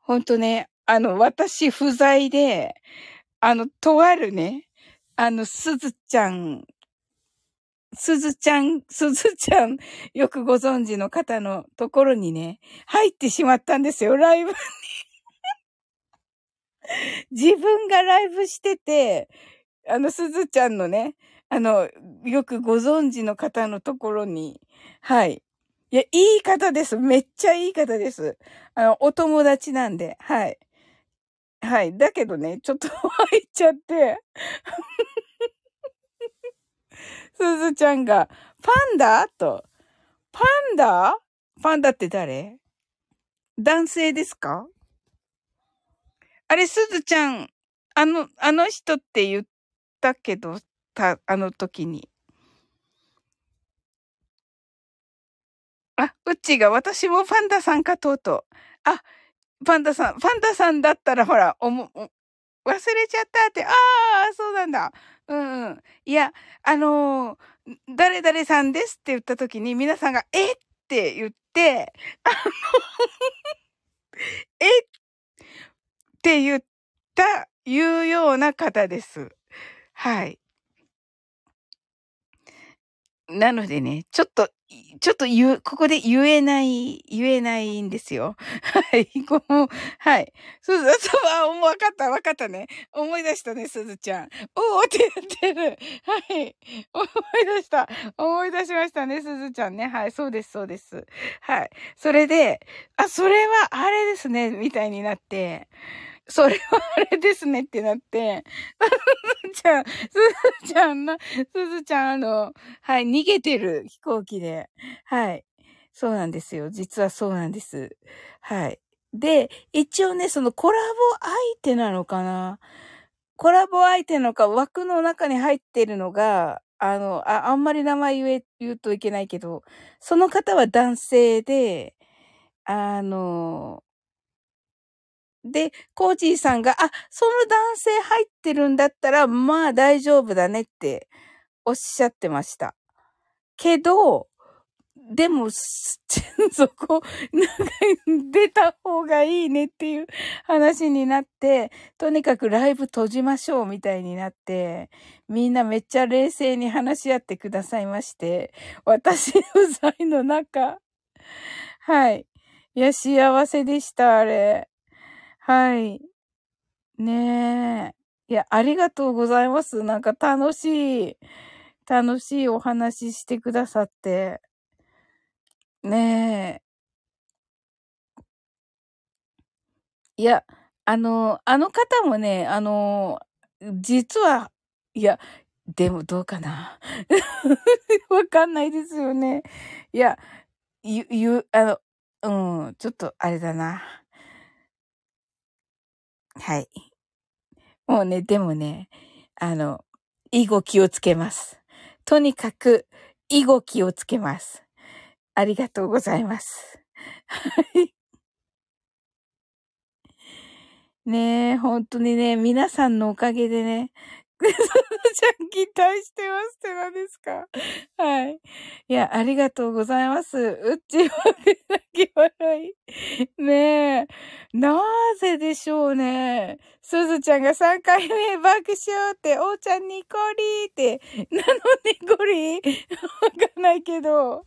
B: ほんとね、あの、私不在で、あの、とあるね、あの、すずちゃん、すずちゃん、すずちゃん、よくご存知の方のところにね、入ってしまったんですよ、ライブに 自分がライブしてて、あの、すずちゃんのね、あの、よくご存知の方のところに、はい。いや、いい方です。めっちゃいい方です。あの、お友達なんで、はい。はい。だけどね、ちょっと 入っちゃって すずちゃんが、パンダ？と、パンダ？パンダって誰？男性ですか？あれ、すずちゃん、あの、あの人って言ったけど、た、あの時に。あ、うっちーが私もパンダさんかとうとう。あ、パンダさん、パンダさんだったらほら、おも、忘れちゃったって、ああ、そうなんだ。うんうん。いや、あのー、誰々さんですって言った時に皆さんが、えっ？て言って、あのえって言った、言うような方です。はい。なのでね、ちょっと、ちょっと言う、ここで言えない、言えないんですよ。はい。こう、はい。そうそう、そう、あ、わかった、わかったね。思い出したね、すずちゃん。おーって言ってる。はい。思い出した。思い出しましたね、すずちゃんね。はい。そうです、そうです。はい。それで、あ、それはあれですね、みたいになって、それはあれですねってなって、すずちゃん、すずちゃんな、すずちゃんあの、はい、逃げてる飛行機で。はい。そうなんですよ。実はそうなんです。はい。で、一応ね、そのコラボ相手なのかなコラボ相手のか枠の中に入ってるのが、あの、あ、あんまり名前言え、言うといけないけど、その方は男性で、あの、で、コージーさんが、あ、その男性入ってるんだったら、まあ大丈夫だねっておっしゃってました。けど、でも、そこ、なんか出た方がいいねっていう話になって、とにかくライブ閉じましょうみたいになって、みんなめっちゃ冷静に話し合ってくださいまして、私不在の中、はい。いや、幸せでした、あれ。はい。ねえ。いや、ありがとうございます。なんか楽しい、楽しいお話ししてくださって。ねえ。いや、あの、あの方もね、あの、実は、いや、でもどうかな。わかんないですよね。いや、ゆ、ゆ、あの、うん、ちょっとあれだな。はい。もうね、でもね、あの、以後気をつけます。とにかく、以後気をつけます。ありがとうございます。はい。ねえ、本当にね、皆さんのおかげでね、ちゃん期待してますって何ですか？はい。いや、ありがとうございます。うっちは泣き笑い。ねえ。なぜでしょうね。すずちゃんが3回目爆笑って、おーちゃんニコリーって、なのニコリー？わかんないけど。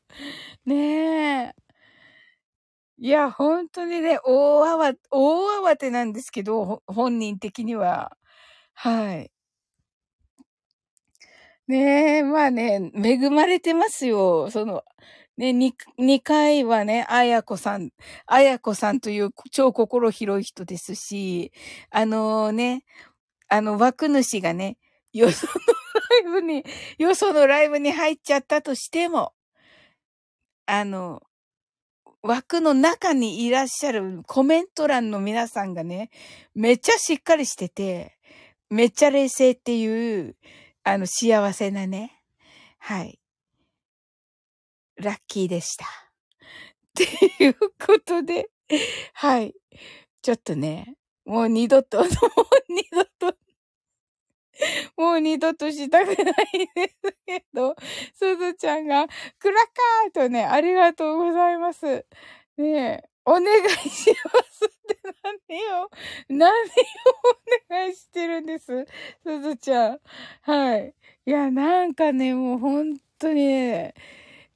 B: ねえ。いや、本当にね、大慌て、大慌てなんですけど、本人的には。はい。ねえ、まあね、恵まれてますよ。その、ね、2、2回はね、あやこさん、あやこさんという超心広い人ですし、あのね、あの枠主がね、よそのライブに、よそのライブに入っちゃったとしても、あの、枠の中にいらっしゃるコメント欄の皆さんがね、めっちゃしっかりしてて、めっちゃ冷静っていう、あの、幸せなね。はい。ラッキーでした。っていうことで、はい。ちょっとね、もう二度と、もう二度と、もう二度としたくないですけど、すずちゃんが、クラッカーとね、ありがとうございます。ねえ、お願いしますって何を、何をお願いしてるんです？すずちゃん。はい。いや、なんかね、もう本当にね、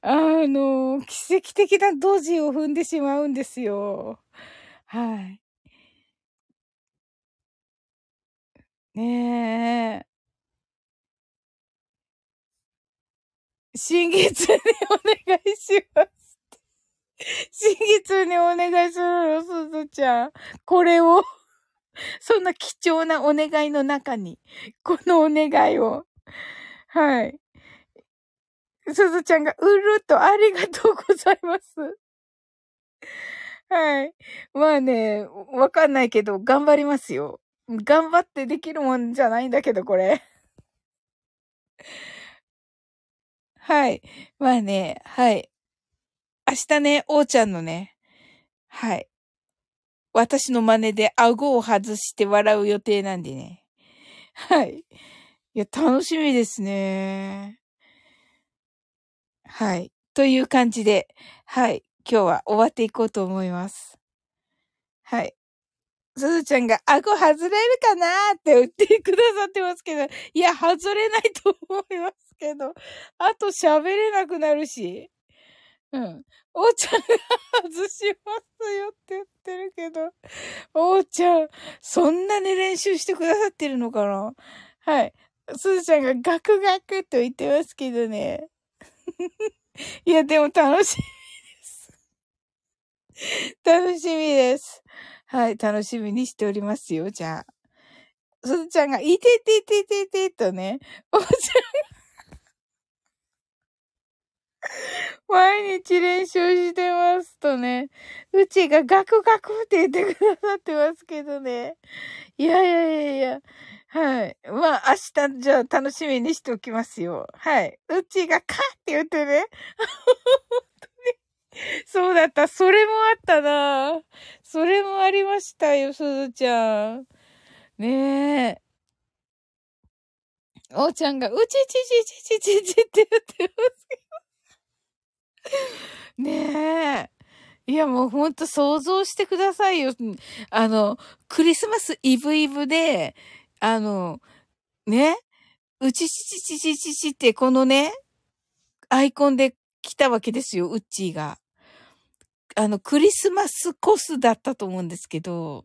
B: あの、奇跡的なドジを踏んでしまうんですよ。はい。ねえ。新月にお願いします。新月にお願いするの、すずちゃん。これを、そんな貴重なお願いの中に、このお願いを。はい。すずちゃんが、うるっとありがとうございます。はい。まあね、わかんないけど、頑張りますよ。頑張ってできるもんじゃないんだけど、これ。はい。まあね、はい。明日ね、おーちゃんのね、はい。私の真似で顎を外して笑う予定なんでね。はい。いや、楽しみですね。はい。という感じで、はい。今日は終わっていこうと思います。はい。すずちゃんが、顎外れるかなって言ってくださってますけど、いや、外れないと思いますけど、あと喋れなくなるし。うん。おーちゃんが外しますよって言ってるけど、おーちゃん、そんなに練習してくださってるのかな？はい。すずちゃんがガクガクと言ってますけどね。いや、でも楽しみです。楽しみです。はい、楽しみにしておりますよ、じゃあ。すずちゃんが、いてててててとね、おちゃんが 毎日練習してますとね、うちがガクガクって言ってくださってますけどね。いやいやいやいや。はい。まあ、明日、じゃあ楽しみにしておきますよ。はい。うちがカって言ってね。そうだった。それもあったな。それもありましたよ、すずちゃん。ねえ。おーちゃんが、うちちちちちちちって言ってますけど。ねえ。いや、もうほんと想像してくださいよ。あの、クリスマスイブイブで、あの、ね、うちちちちちちちってこのね、アイコンで来たわけですよ、うっちーが。あの、クリスマスコスだったと思うんですけど、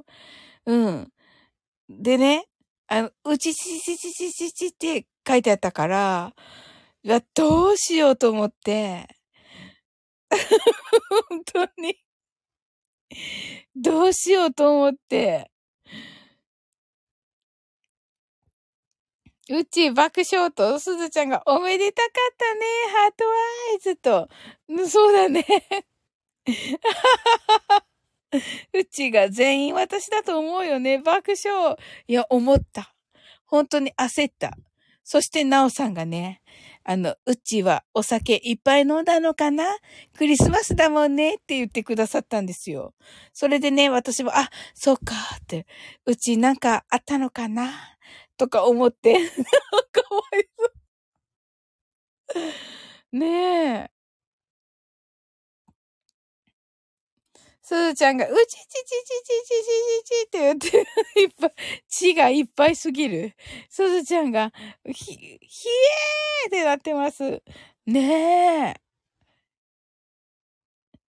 B: うん。でね、あの、うちちちちちちちって書いてあったから、どうしようと思って、本当に、どうしようと思って、うち爆笑とすずちゃんがおめでたかったね、ハートワイズと。そうだね。うちが全員私だと思うよね。爆笑。いや、思った。本当に焦った。そして、なおさんがね、あの、うちはお酒いっぱい飲んだのかな？クリスマスだもんねって言ってくださったんですよ。それでね、私も、あ、そうかって、うちなんかあったのかな？とか思って、かわいそう。ねえ。すずちゃんが、うちちちちちちちちちって言って、いっぱい、血がいっぱいすぎる。すずちゃんが、ひ、ひえーってなってます。ねえ。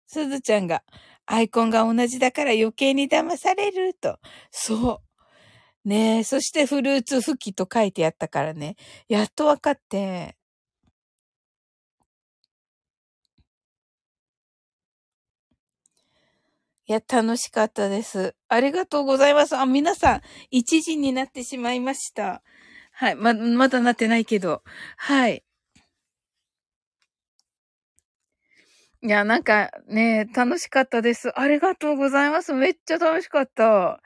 B: すずちゃんが、アイコンが同じだから余計に騙されると。そう。ねえ、そしてフルーツ吹きと書いてあったからね。やっとわかって。いや、楽しかったです。ありがとうございます。あ、皆さん、1時になってしまいました。はい。ま、まだなってないけど。はい。いや、なんかね、楽しかったです。ありがとうございます。めっちゃ楽しかった。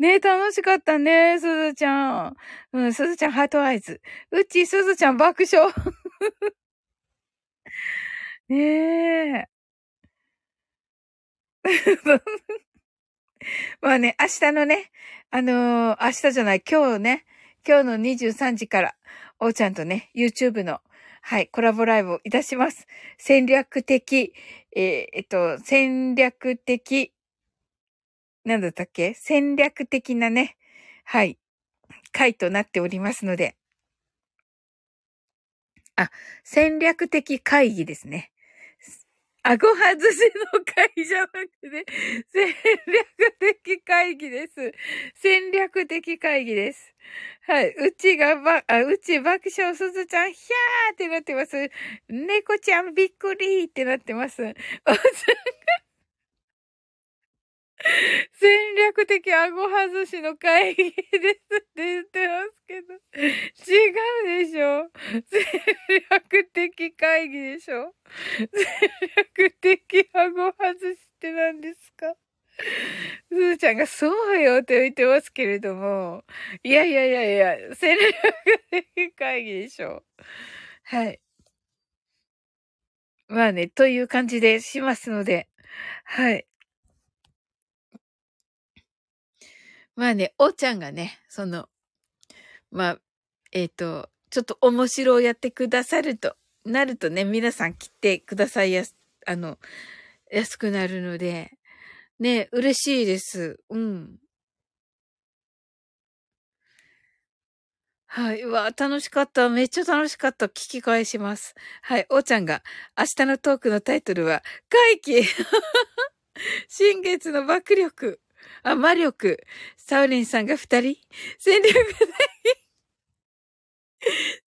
B: ね楽しかったね、すずちゃん。うん、すずちゃんハートアイズ。うち、すずちゃん爆笑。ねえ。まあね、明日のね、あのー明日じゃない、今日ね、今日の23時から、おーちゃんとね、YouTube の、はい、コラボライブをいたします。戦略的、えーえっと、戦略的、なんだったっけ？戦略的なね、はい、回となっておりますので、あ、戦略的会議ですね。顎外しの会じゃなくて、戦略的会議です。戦略的会議です。はい。うちがば、あ、うち爆笑すずちゃん、ひゃーってなってます。猫ちゃんびっくりってなってます。おさんが 戦略的顎外しの会議ですって言ってますけど。違うでしょ戦略的会議でしょ戦略的顎外しって何ですかすずちゃんがそうよって言ってますけれども。いやいやいやいや、戦略的会議でしょはい。まあね、という感じでしますので。はい。まあね、おーちゃんがね、その、まあ、えっ、と、ちょっと面白をやってくださると、なるとね、皆さん来てくださいやす、あの、安くなるので、ね、嬉しいです。うん。はい。うわ、楽しかった。めっちゃ楽しかった。聞き返します。はい。おーちゃんが、明日のトークのタイトルは、回帰 新月の爆力。あ、魔力。サウリンさんが二人？戦略的、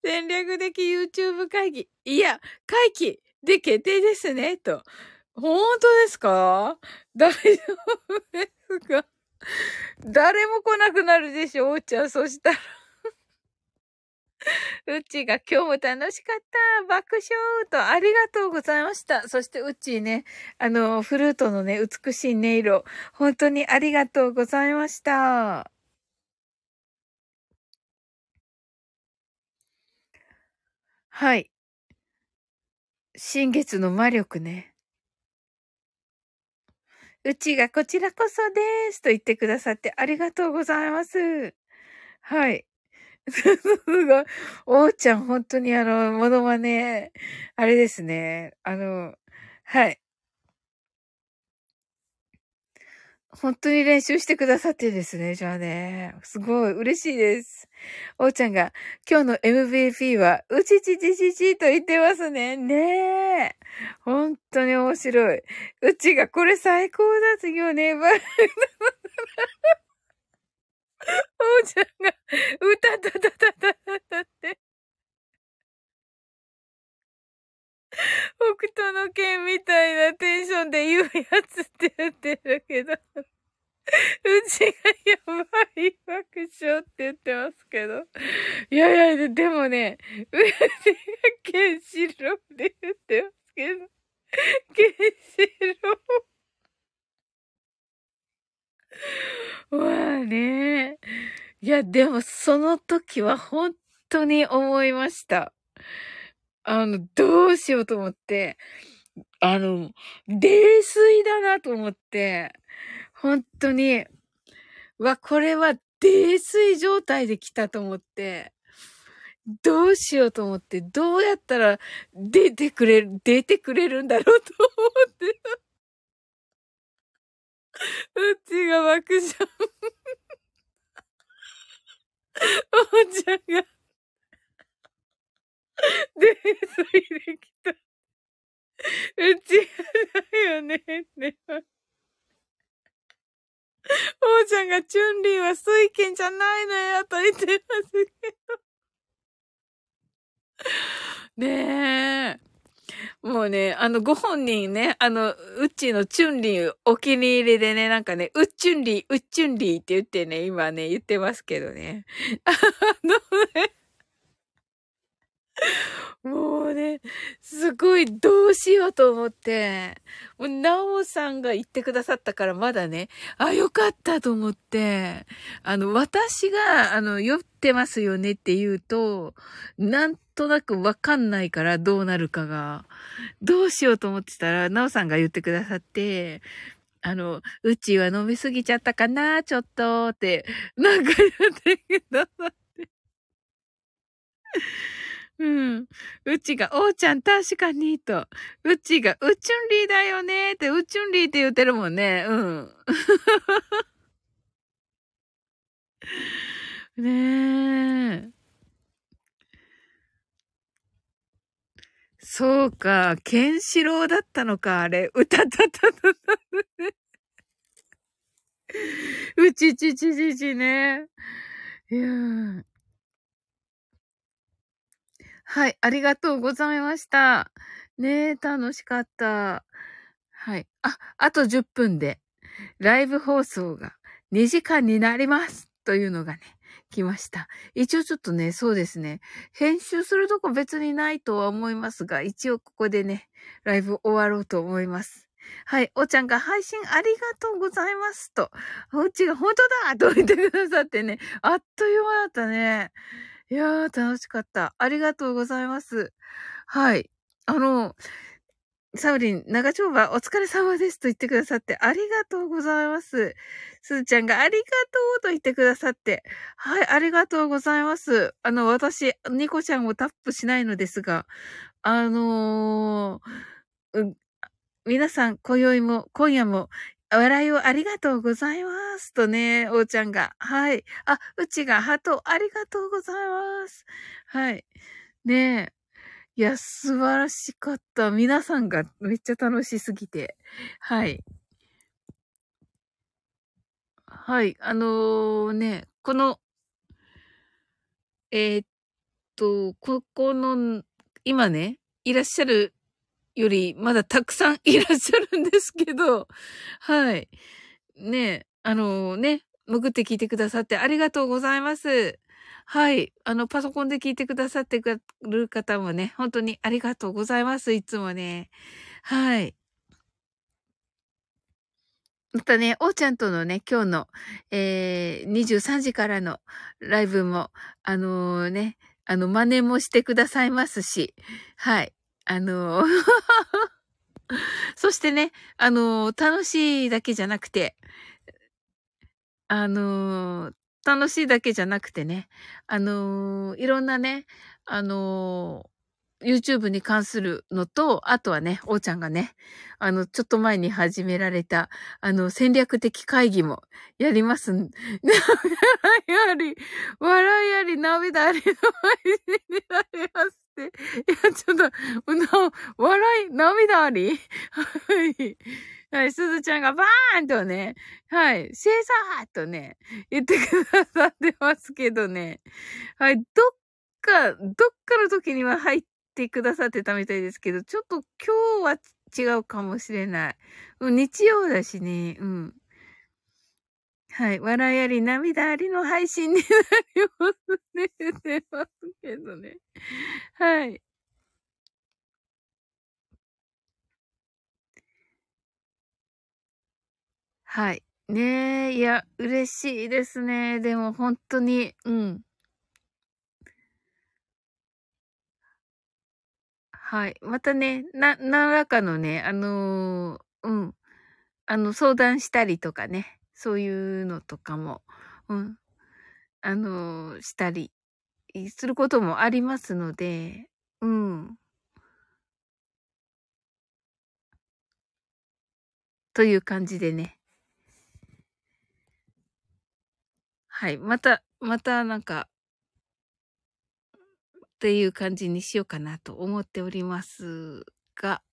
B: 戦略的 YouTube 会議。いや、会期で決定ですね、と。本当ですか？大丈夫ですか？誰も来なくなるでしょ、おーちゃん。そしたら。うちが今日も楽しかった。爆笑とありがとうございました。そしてうちね、あの、フルートのね、美しい音色、本当にありがとうございました。はい。新月の魔力ね。うちがこちらこそですと言ってくださってありがとうございます。はい。すごい。おーちゃん、本当にあの、ものまね、あれですね。あの、はい。本当に練習してくださってですね。じゃあね。すごい嬉しいです。おーちゃんが、今日の MVP は、うちちちちちと言ってますね。ねえ。本当に面白い。うちが、これ最高だよね。おーちゃんが、歌たたたたたたって。北斗の剣みたいなテンションで言うやつって言ってるけど。うちがやばい爆笑って言ってますけど。いやいや、でもね、うちがケンシロウで言ってますけど。ケンシロウ。まあね。いや、でもその時は本当に思いました。あの、どうしようと思って、あの、泥酔だなと思って、本当に、わ、これは泥酔状態で来たと思って、どうしようと思って、どうやったら出てくれる、出てくれるんだろうと思って。うちが爆笑。おうちゃんが、泥酔できた。うちがだよね、ね。おうちゃんがチュンリーは水剣じゃないのよ、と言ってすけど。ねえ。もうね、あの、ご本人ね、あの、うっちのチュンリーお気に入りでね、なんかね、うっちゅんリー、うっちゅんリーって言ってね、今ね、言ってますけどね。あのね、もうね、すごいどうしようと思って、もう、なおさんが言ってくださったからまだね、あ、よかったと思って、あの、私が、あの、酔ってますよねって言うと、なんとなくわかんないからどうなるかが、どうしようと思ってたら、なおさんが言ってくださって、あの、うちは飲みすぎちゃったかなちょっと、って、なんか言ってくださって。うん。うちが、おーちゃん確かに、と。うちが、うちゅんりーだよね、って、うちゅんりーって言ってるもんね。うん。ねえ。そうか、ケンシロウだったのか、あれ。歌ったたたた。うちちちちちね。いやはい、ありがとうございました。ねえ、楽しかった。はい。あ、あと10分で、ライブ放送が2時間になりますというのがね、来ました。一応ちょっとね、そうですね。編集するとこ別にないとは思いますが、一応ここでね、ライブ終わろうと思います。はい。おちゃんが配信ありがとうございますと。うちが本当だと言ってくださってね。あっという間だったね。いやー、楽しかった。ありがとうございます。はい。あの、サウリン、長丁場お疲れ様ですと言ってくださってありがとうございます。すずちゃんがありがとうと言ってくださって、はい、ありがとうございます。あの、私、ニコちゃんをタップしないのですが、あのー、皆さん、今宵も、今夜も、笑いをありがとうございますとね、おーちゃんが。はい。あ、うちがハートありがとうございます。はい。ねえ。いや、素晴らしかった。皆さんがめっちゃ楽しすぎて。はい。はい。あのー、ね、この、えー、っと、ここの、今ね、いらっしゃるより、まだたくさんいらっしゃるんですけど、はい。ね、あのー、ね、潜って聞いてくださってありがとうございます。はい。あの、パソコンで聞いてくださってくる方もね、本当にありがとうございます。いつもね。はい。またね、おーちゃんとのね、今日の、えー、23時からのライブも、あのー、ね、あの、真似もしてくださいますし、はい。あのー そしてね、あの楽しいだけじゃなくて、あの楽しいだけじゃなくてね、あのー、いろんなね、あのー、YouTube に関するのと、あとはね、おーちゃんがね、あの、ちょっと前に始められた、あの、戦略的会議もやりますん。やり、笑いあり、涙ありの配信になりますって。いや、ちょっと、笑い、涙あり？はい。はい、すずちゃんがバーンとね、はい、シェーサーとね、言ってくださってますけどね。はい、どっか、どっかの時には入ってくださってたみたいですけど、ちょっと今日は違うかもしれない。日曜だしね、うん。はい。笑いあり、涙ありの配信になりますね。出ますけどね。はい。はい。ねえ、いや、嬉しいですね。でも本当に、うん。はい。またね、な、何らかのね、あのー、うん。あの、相談したりとかね、そういうのとかも、うん。あのー、したり、することもありますので、うん。という感じでね。はい。また、またなんか、っていう感じにしようかなと思っておりますが、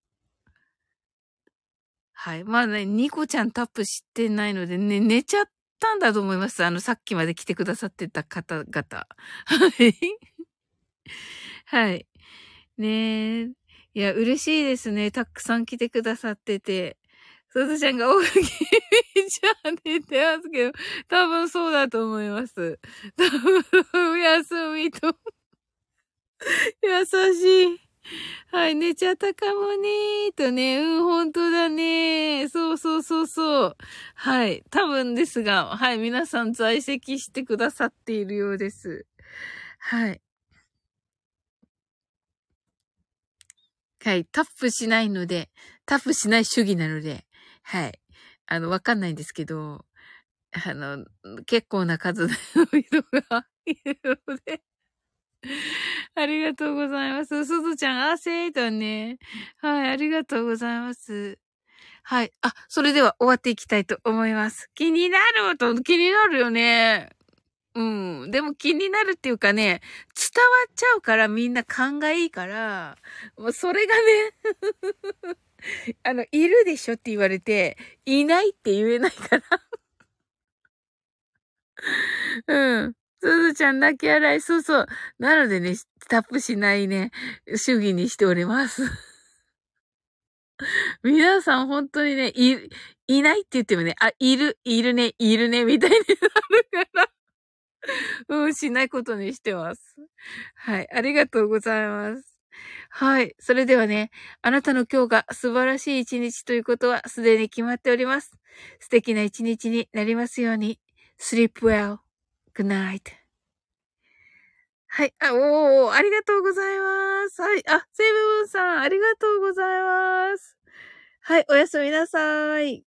B: はい。まあね、ニコちゃんタップしてないのでね、寝ちゃったんだと思います。あの、さっきまで来てくださってた方々。はい。はい。ねえ。いや、嬉しいですね。たくさん来てくださってて。すずちゃんが大きいちゃんって言ってますけど、多分そうだと思います。多分、おやすみと。優しい。はい、寝ちゃったかもねーとね。うん、本当だねそうそうそうそう。はい。多分ですが、はい、皆さん在籍してくださっているようです。はい。はい。タップしないので、タップしない主義なので、はい。あの、わかんないんですけど、あの、結構な数の 人がいるので、ありがとうございます。すずちゃん、あ、せーとね。はい、ありがとうございます。はい。あ、それでは終わっていきたいと思います。気になると、気になるよね。うん。でも気になるっていうかね、伝わっちゃうからみんな勘がいいから、もうそれがね あの、いるでしょって言われて、いないって言えないから うん。すずちゃん泣き笑い。そうそう。なのでね、タップしないね、主義にしております。皆さん本当にね、い、いないって言ってもね、あ、いる、いるね、いるね、みたいになるから。うん、しないことにしてます。はい、ありがとうございます。はい。それではね、あなたの今日が素晴らしい一日ということはすでに決まっております。素敵な一日になりますように。sleep well. good night. はい。あ、おー、ありがとうございます。はい。あ、セイブンさん、ありがとうございます。はい。おやすみなさい。